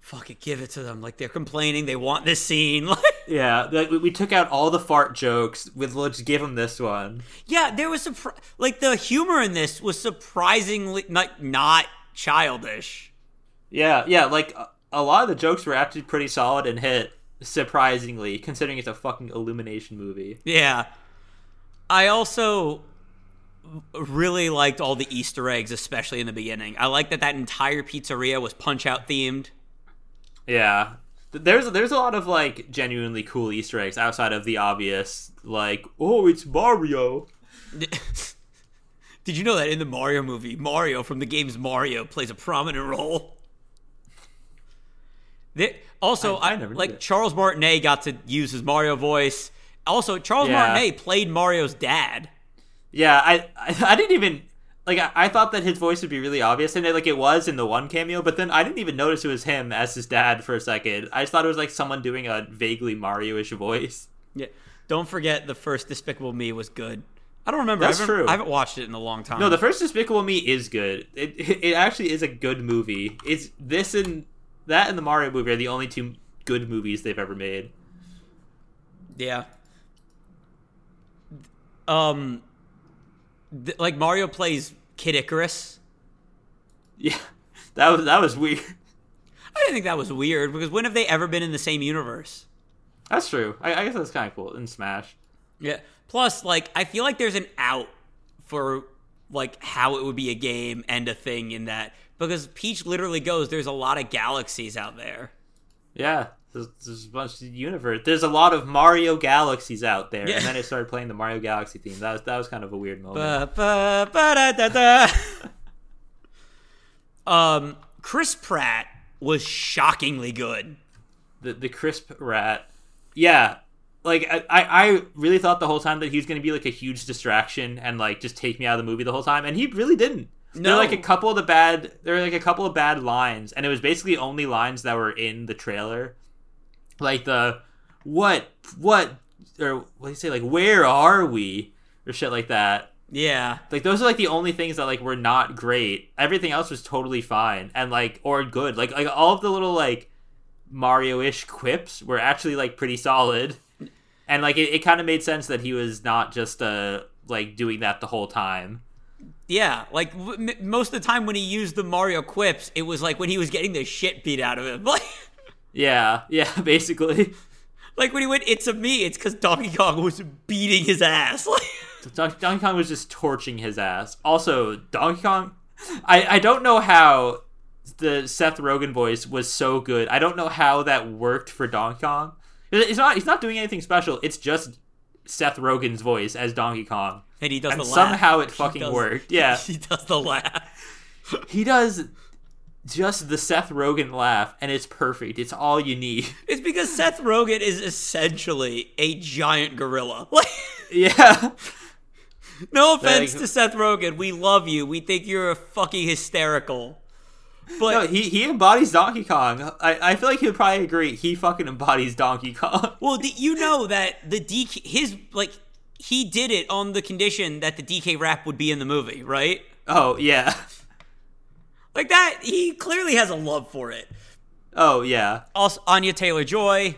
fuck it, give it to them. Like they're complaining, they want this scene. Like, Yeah, like we, took out all the fart jokes. With let's give them this one. yeah, there was surpri- like the humor in this was surprisingly not not childish. Yeah, yeah, like a, a lot of the jokes were actually pretty solid and hit surprisingly, considering it's a fucking Illumination movie. Yeah. I also really liked all the Easter eggs, especially in the beginning. I like that that entire pizzeria was Punch Out themed. Yeah, there's there's a lot of like genuinely cool Easter eggs outside of the obvious, like oh it's Mario. Did you know that in the Mario movie, Mario from the games Mario plays a prominent role? There- also, I- I I, never like. Charles Martinet got to use his Mario voice. Also, Charles Yeah. Martinet played Mario's dad. Yeah, I I, I didn't even like I, I thought that his voice would be really obvious and it, like it was in the one cameo, but then I didn't even notice it was him as his dad for a second. I just thought it was like someone doing a vaguely Mario-ish voice. Yeah. Don't forget the first Despicable Me was good. I don't remember. That's I haven't, true. I haven't watched it in a long time. No, the first Despicable Me is good. It it actually is a good movie. It's this and that and the Mario movie are the only two good movies they've ever made. Yeah. Um, th- like Mario plays Kid Icarus. Yeah, that was that was weird. I didn't think that was weird because when have they ever been in the same universe? That's true. I, I guess that's kind of cool in Smash. Yeah. Plus, like, I feel like there's an out for like how it would be a game and a thing in that because Peach literally goes, "There's a lot of galaxies out there." Yeah, there's, there's a bunch of universe. There's a lot of Mario galaxies out there, Yeah. and then it started playing the Mario Galaxy theme. That was that was kind of a weird moment. Ba, ba, da, da, um, Chris Pratt was shockingly good. the the crisp rat. Yeah, like I, I I really thought the whole time that he was going to be like a huge distraction and like just take me out of the movie the whole time, and he really didn't. There No. were like a couple of the bad. There were like a couple of bad lines, and it was basically only lines that were in the trailer, like the what what or what do you say like where are we or shit like that. Yeah. Like those are like the only things that like were not great. Everything else was totally fine and like or good. Like like all of the little like Mario-ish quips were actually like pretty solid. And like it, it kind of made sense that he was not just uh like doing that the whole time. Yeah, like w- m- most of the time when he used the Mario quips, it was like when he was getting the shit beat out of him. Like, Yeah, yeah, basically. like when he went, "It's a me," it's because Donkey Kong was beating his ass. Like, Don- Donkey Kong was just torching his ass. Also, Donkey Kong, I I don't know how the Seth Rogen voice was so good. I don't know how that worked for Donkey Kong. It's not he's not doing anything special. It's just Seth Rogen's voice as Donkey Kong. And he does And the laugh. somehow it fucking does- worked. Yeah. he does the laugh. He does just the Seth Rogen laugh and it's perfect. It's all you need. It's because Seth Rogen is essentially a giant gorilla. Like, Yeah. no offense Like- to Seth Rogen, we love you. We think you're a fucking hysterical. But No, he, he embodies Donkey Kong. I, I feel like he would probably agree. He fucking embodies Donkey Kong. Well, the, you know that the DK, his like, he did it on the condition that the DK rap would be in the movie, right? Oh, yeah. Like that, he clearly has a love for it. Oh, yeah. Also, Anya Taylor Joy,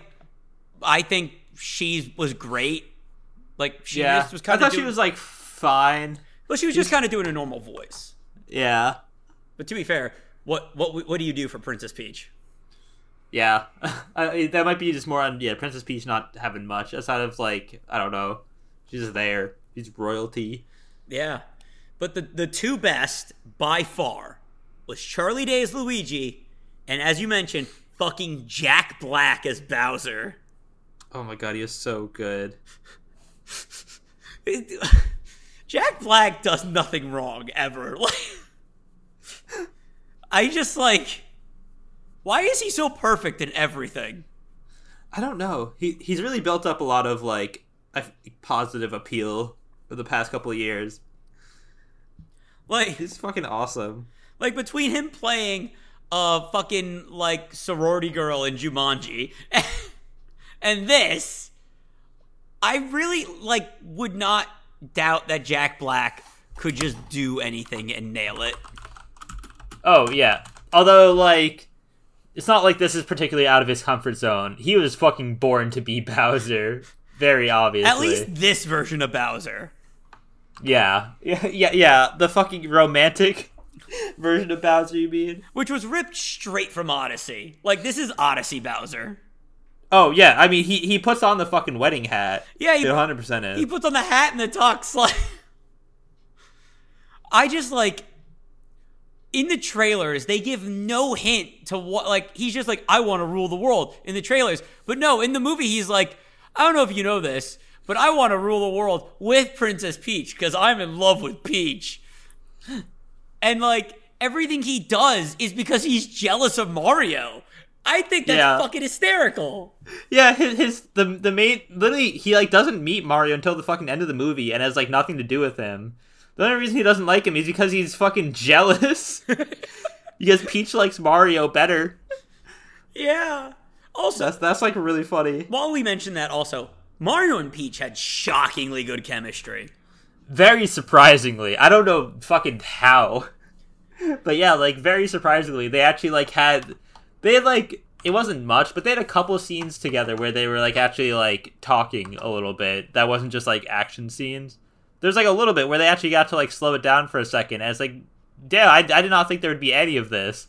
I think she was great. Like she Yeah. just was kind of. I thought of she was like fine. well, she was just kind of doing a normal voice. Yeah. But to be fair, what what what do you do for Princess Peach? Yeah. I, that might be just more on, yeah, Princess Peach not having much outside of, like, I don't know. She's there. She's royalty. Yeah, but the the two best by far was Charlie Day as Luigi, and as you mentioned, fucking Jack Black as Bowser. Oh my god, he is so good. Jack Black does nothing wrong ever. Like, I just like, why is he so perfect in everything? I don't know. He he's really built up a lot of like a positive appeal for the past couple of years. Like, He's fucking awesome. like between him playing a fucking like sorority girl in Jumanji and this, I really like would not doubt that Jack Black could just do anything and nail it. Oh yeah. Although like it's not like this is particularly out of his comfort zone. He was fucking born to be Bowser, very obviously. At least this version of Bowser. yeah, yeah, yeah, yeah. The fucking romantic version of Bowser, you mean? Which was ripped straight from Odyssey. Like, this is Odyssey Bowser. Oh yeah, I mean he he puts on the fucking wedding hat. Yeah, he- he 100 percent is. He puts on the hat and the tux. Like, I just like in the trailers they give no hint to what. Like, he's just like, I want to rule the world in the trailers, but no, in the movie he's like, I don't know if you know this, but I want to rule the world with Princess Peach because I'm in love with Peach, and like everything he does is because he's jealous of Mario. I think that's Yeah. fucking hysterical. Yeah, his, his the the main literally he like doesn't meet Mario until the fucking end of the movie and has like nothing to do with him. The only reason he doesn't like him is because he's fucking jealous. because Peach likes Mario better. Yeah. Also, That's that's like really funny. While we mentioned that, also, Mario and Peach had shockingly good chemistry. Very surprisingly, I don't know fucking how, but yeah, like very surprisingly, they actually like had they had like it wasn't much, but they had a couple scenes together where they were like actually like talking a little bit. That wasn't just like action scenes. There's like a little bit where they actually got to like slow it down for a second. And it's like, damn, I, I did not think there would be any of this.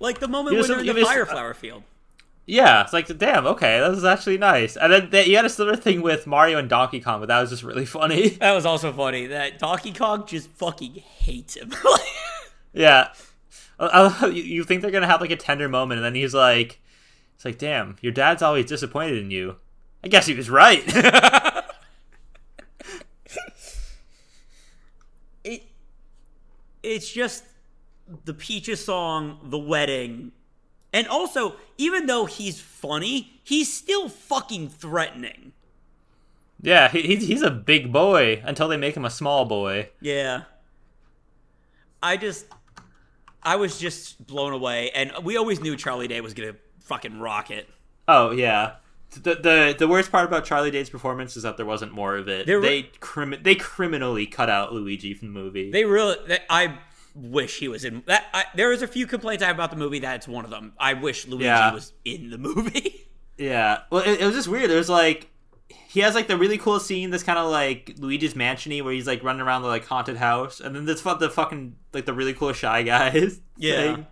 Like the moment You when they're in the just- fire uh, flower field. Yeah, it's like, damn, okay, that was actually nice. And then they, you had a similar thing with Mario and Donkey Kong, but that was just really funny. That was also funny. That Donkey Kong just fucking hates him. Yeah. I- you think they're gonna have like a tender moment, and then he's like, "It's like, damn, your dad's always disappointed in you." I guess he was right. it, it's just the Peaches song, the wedding, and also even though he's funny, he's still fucking threatening. yeah, he, he's he's a big boy until they make him a small boy. Yeah. I just I was just blown away and we always knew Charlie Day was going to fucking rock it. Oh yeah. The, the the worst part about Charlie Day's performance is that there wasn't more of it. Were- they crimi- they criminally cut out Luigi from the movie. They really they, I wish he was in that I, there was a few complaints I have about the movie that's one of them. I wish Luigi Yeah. was in the movie. Yeah. Well, it, it was just weird. There's like he has like the really cool scene that's kind of like Luigi's Mansiony where he's like running around the like haunted house, and then there's the fucking like the really cool shy guys. Yeah. thing.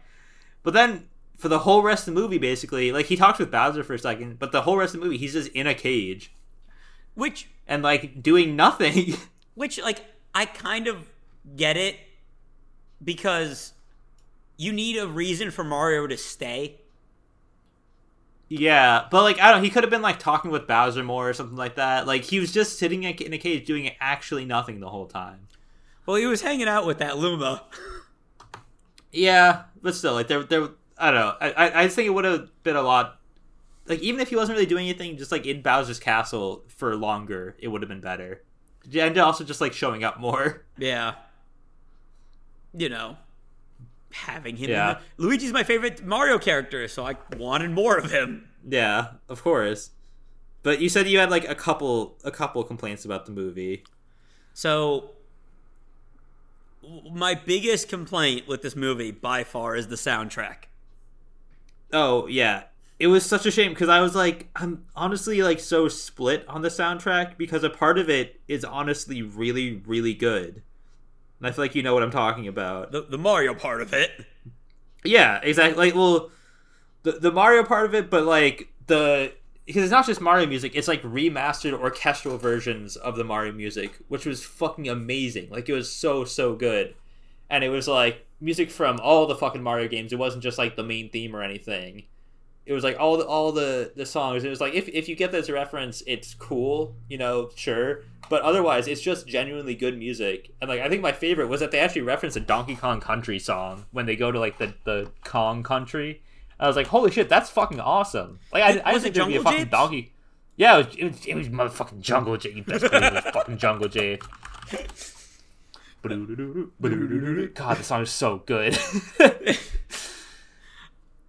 But then for the whole rest of the movie, basically, like he talks with Bowser for a second, but the whole rest of the movie, he's just in a cage which and like doing nothing. which like I kind of get it because you need a reason for Mario to stay. yeah, but like I don't. He could have been like talking with Bowser more or something like that. Like he was just sitting in a cage doing actually nothing the whole time. Well, he was hanging out with that Luma. Yeah, but still, like there, there. I don't know. I, I, I just think it would have been a lot. Like even if he wasn't really doing anything, just like in Bowser's castle for longer, it would have been better. Yeah, and also just like showing up more. Yeah. You know, having him. Yeah. the- Luigi's my favorite Mario character, so I wanted more of him. Yeah, of course. But you said you had like a couple, a couple complaints about the movie. So, my biggest complaint with this movie by far is the soundtrack. Oh yeah, it was such a shame because I was like, I'm honestly like so split on the soundtrack because a part of it is honestly really, really good. And I feel like you know what I'm talking about. The, the Mario part of it. Yeah, exactly. Like, well, the the Mario part of it, but like the because it's not just Mario music; it's like remastered orchestral versions of the Mario music, which was fucking amazing. Like, it was so so good, and it was like music from all the fucking Mario games. It wasn't just like the main theme or anything. It was like all the all the the songs. It was like if if you get this reference, it's cool, you know, sure. But otherwise, it's just genuinely good music. And like I think my favorite was that they actually referenced a Donkey Kong Country song when they go to like the the Kong country. I was like, holy shit, that's fucking awesome! Like I, Was- I didn't think there'd be a fucking Japes? donkey. Yeah, it was, it was, it was motherfucking Jungle J. You best believe it was fucking Jungle J. God, the song is so good.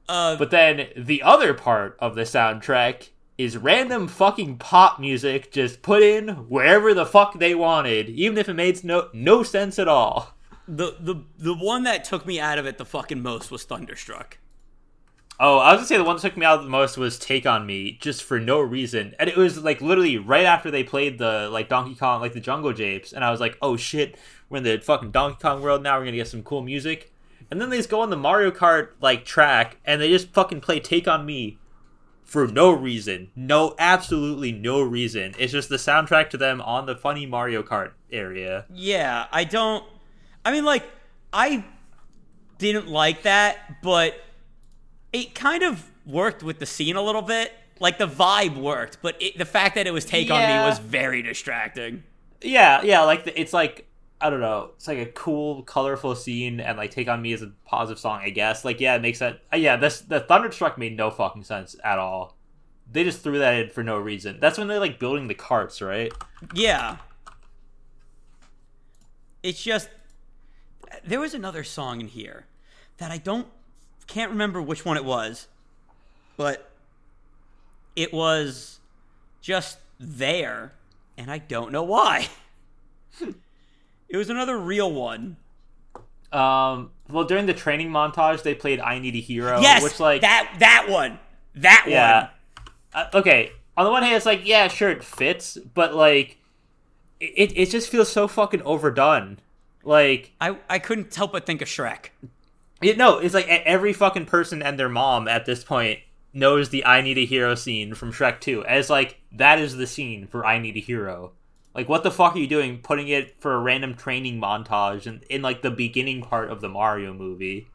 Uh, But then the other part of the soundtrack is random fucking pop music just put in wherever the fuck they wanted, even if it made no no sense at all. the the the one that took me out of it the fucking most was Thunderstruck. Oh, I was gonna say the one that took me out the most was "Take on Me," just for no reason, and it was like literally right after they played the like Donkey Kong, like the Jungle Japes, and I was like, "Oh shit, we're in the fucking Donkey Kong world now. We're gonna get some cool music." And then they just go on the Mario Kart like track, and they just fucking play "Take on Me" for no reason, no, absolutely no reason. It's just the soundtrack to them on the funny Mario Kart area. Yeah, I don't. I mean, like, I didn't like that, but it kind of worked with the scene a little bit. Like the vibe worked, but it, the fact that it was "Take on Me" was very distracting. Yeah, yeah, like the, it's like I don't know, it's like a cool, colorful scene, and like "Take on Me" is a positive song, I guess. Like, yeah, it makes that. uh, yeah, this the thunderstruck made no fucking sense at all. They just threw that in for no reason. That's when they're like building the carts, right? Yeah. It's just there was another song in here that I don't can't remember which one it was, but it was just there and I don't know why. it was another real one. Um, well, during the training montage, they played "I Need a Hero," yes, which like that that one. That yeah. one. Uh, okay, on the one hand, it's like yeah, sure, it fits, but like it it just feels so fucking overdone. Like I I couldn't help but think of Shrek. Yeah, no, it's like every fucking person and their mom at this point knows the "I Need a Hero" scene from Shrek Two, as like that is the scene for "I Need a Hero." Like, what the fuck are you doing, putting it for a random training montage in, in like the beginning part of the Mario movie?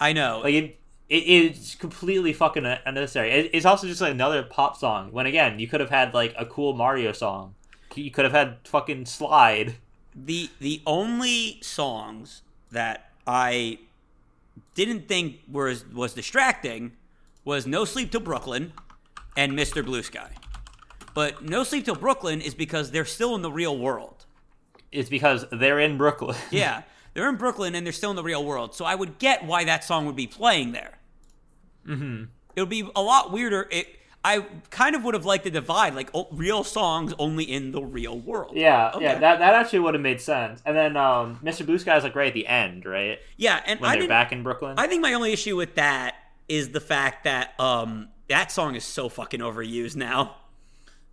I know. Like, it, it it's completely fucking unnecessary. It, it's also just like another pop song. When again, you could have had like a cool Mario song. You could have had fucking Slide. the the only songs that I didn't think was was distracting was No Sleep Till Brooklyn and Mr. Blue Sky. But No Sleep Till Brooklyn is because they're still in the real world. It's because they're in Brooklyn. Yeah, they're in Brooklyn and they're still in the real world. So I would get why that song would be playing there. Mm-hmm. It would be a lot weirder. It I kind of would have liked the divide, like oh, real songs only in the real world. Yeah, Okay. yeah, that, that actually would have made sense. And then um, Mr. Blue Sky is like right at the end, right? Yeah, and When I they're back in Brooklyn. I think my only issue with that is the fact that um that song is so fucking overused now.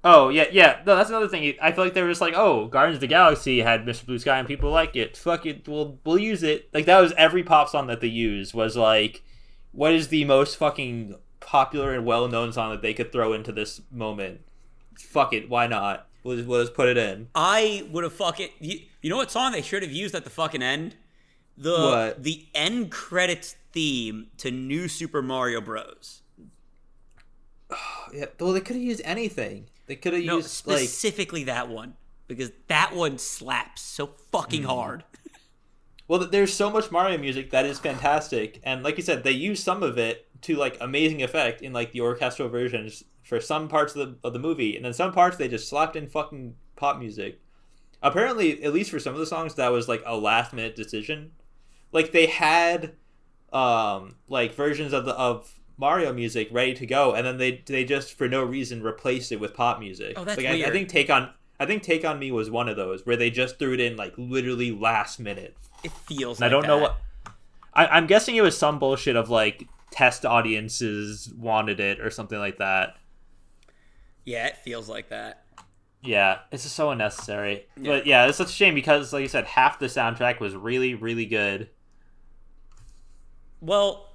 Oh yeah, yeah. No, that's another thing. I feel like they were just like, oh, Guardians of the Galaxy had Mr. Blue Sky and people like it. Fuck it, we'll we'll use it. Like that was every pop song that they used was like, what is the most fucking popular and well known song that they could throw into this moment? Fuck it, why not? We'll just, we'll just put it in. I would have fucking you, you know what song they should have used at the fucking end? The What? the end credits theme to New Super Mario Bros. Yeah, well, they could have used anything. They could have No, used like specifically that one because that one slaps so fucking Mm. hard. Well, there's so much Mario music that is fantastic, and like you said, they use some of it to like amazing effect in like the orchestral versions for some parts of the of the movie, and then some parts they just slapped in fucking pop music. Apparently, at least for some of the songs, that was like a last minute decision. Like they had, um, like versions of the of Mario music ready to go, and then they they just for no reason replaced it with pop music. Oh, that's like, I, I think Take on. I think Take on Me was one of those where they just threw it in like literally last minute. It feels. And I don't know what. I, I'm guessing it was some bullshit of like test audiences wanted it or something like that. Yeah, it feels like that. Yeah, it's just so unnecessary. Yeah. But yeah, it's such a shame because, like you said, half the soundtrack was really, really good. Well,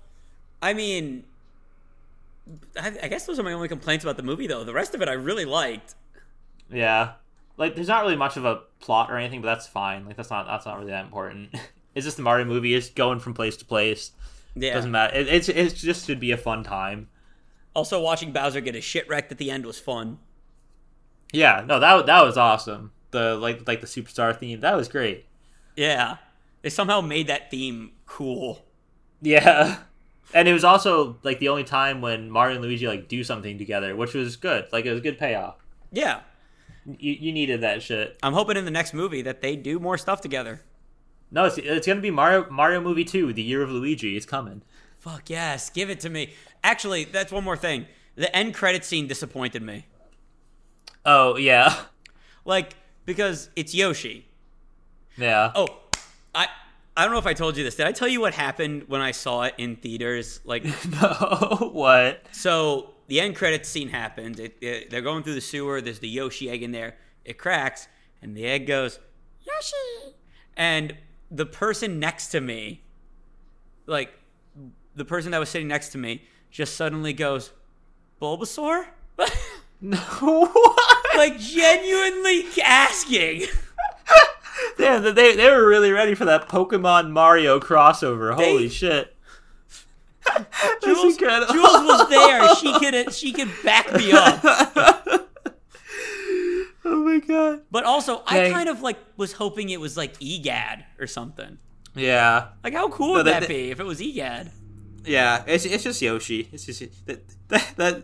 I mean, I, I guess those are my only complaints about the movie, though. The rest of it I really liked. Yeah, like there's not really much of a plot or anything, but that's fine. Like that's not that's not really that important. it's just the Mario movie is going from place to place. Yeah. Doesn't matter. It, it's it just should be a fun time. Also, watching Bowser get his shit wrecked at the end was fun. Yeah, no, that that was awesome. The like like the superstar theme that was great. Yeah. They somehow made that theme cool. Yeah. And it was also like the only time when Mario and Luigi like do something together, which was good. Like it was a good payoff. Yeah. You, you needed that shit. I'm hoping in the next movie that they do more stuff together. No, it's, it's gonna be Mario Mario movie two, the year of Luigi. It's coming. Fuck yes, give it to me. Actually, that's one more thing. The end credit scene disappointed me. Oh yeah, Like, because it's Yoshi. yeah. Oh, I I don't know if I told you this. Did I tell you what happened when I saw it in theaters? Like, no, what? so the end credits scene happens. It, it, they're going through the sewer. There's the Yoshi egg in there. It cracks, and the egg goes Yoshi. And the person next to me, like the person that was sitting next to me, just suddenly goes Bulbasaur. No, what? like genuinely asking. Damn, they they were really ready for that Pokemon Mario crossover. They- Holy shit! Jules. Jules was there. She could she could back me up. oh my god. But also, I kind of like was hoping it was like EGAD or something. Yeah, Like, how cool would that that- be if it was EGAD? yeah. It's it's just Yoshi. It's just that that. that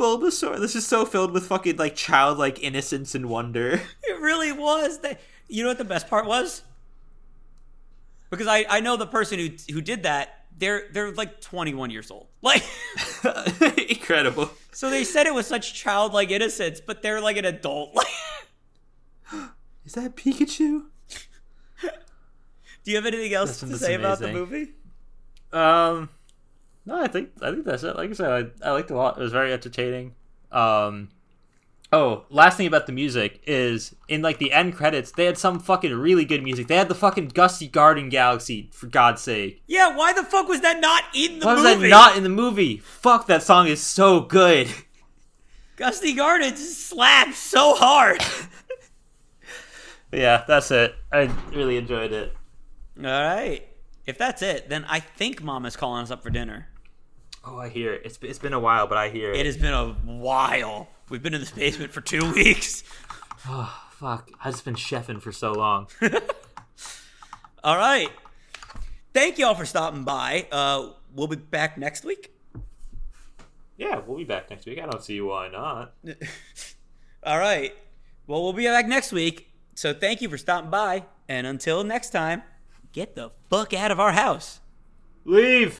Bulbasaur. This is so filled with fucking like childlike innocence and wonder. It really was. That you know what the best part was? Because I, I know the person who who did that. They're they're like 21 years old. Like, Incredible. so they said it was such childlike innocence, but they're like an adult. Like, Is that Pikachu? do you have anything else to say about the movie? Um, no, I think I think that's it. Like I said, I, I liked it a lot. It was very entertaining. Um, oh, last thing about the music is in like the end credits, they had some fucking really good music. They had the fucking Gusty Garden Galaxy for God's sake. Yeah, why the fuck was that not in the movie? Why was that not in the movie? Fuck, that song is so good. Gusty Gardens slaps so hard. Yeah, that's it. I really enjoyed it. All right. If that's it, then I think mom is calling us up for dinner. Oh, I hear it. It's it's been a while, but I hear It has been a while. We've been in this basement for two weeks. Oh, fuck, I've just been chefing for so long. All right. Thank you all for stopping by. Uh, we'll be back next week. yeah, we'll be back next week. I don't see why not. All right. Well, we'll be back next week. So thank you for stopping by. And until next time, get the fuck out of our house. Leave.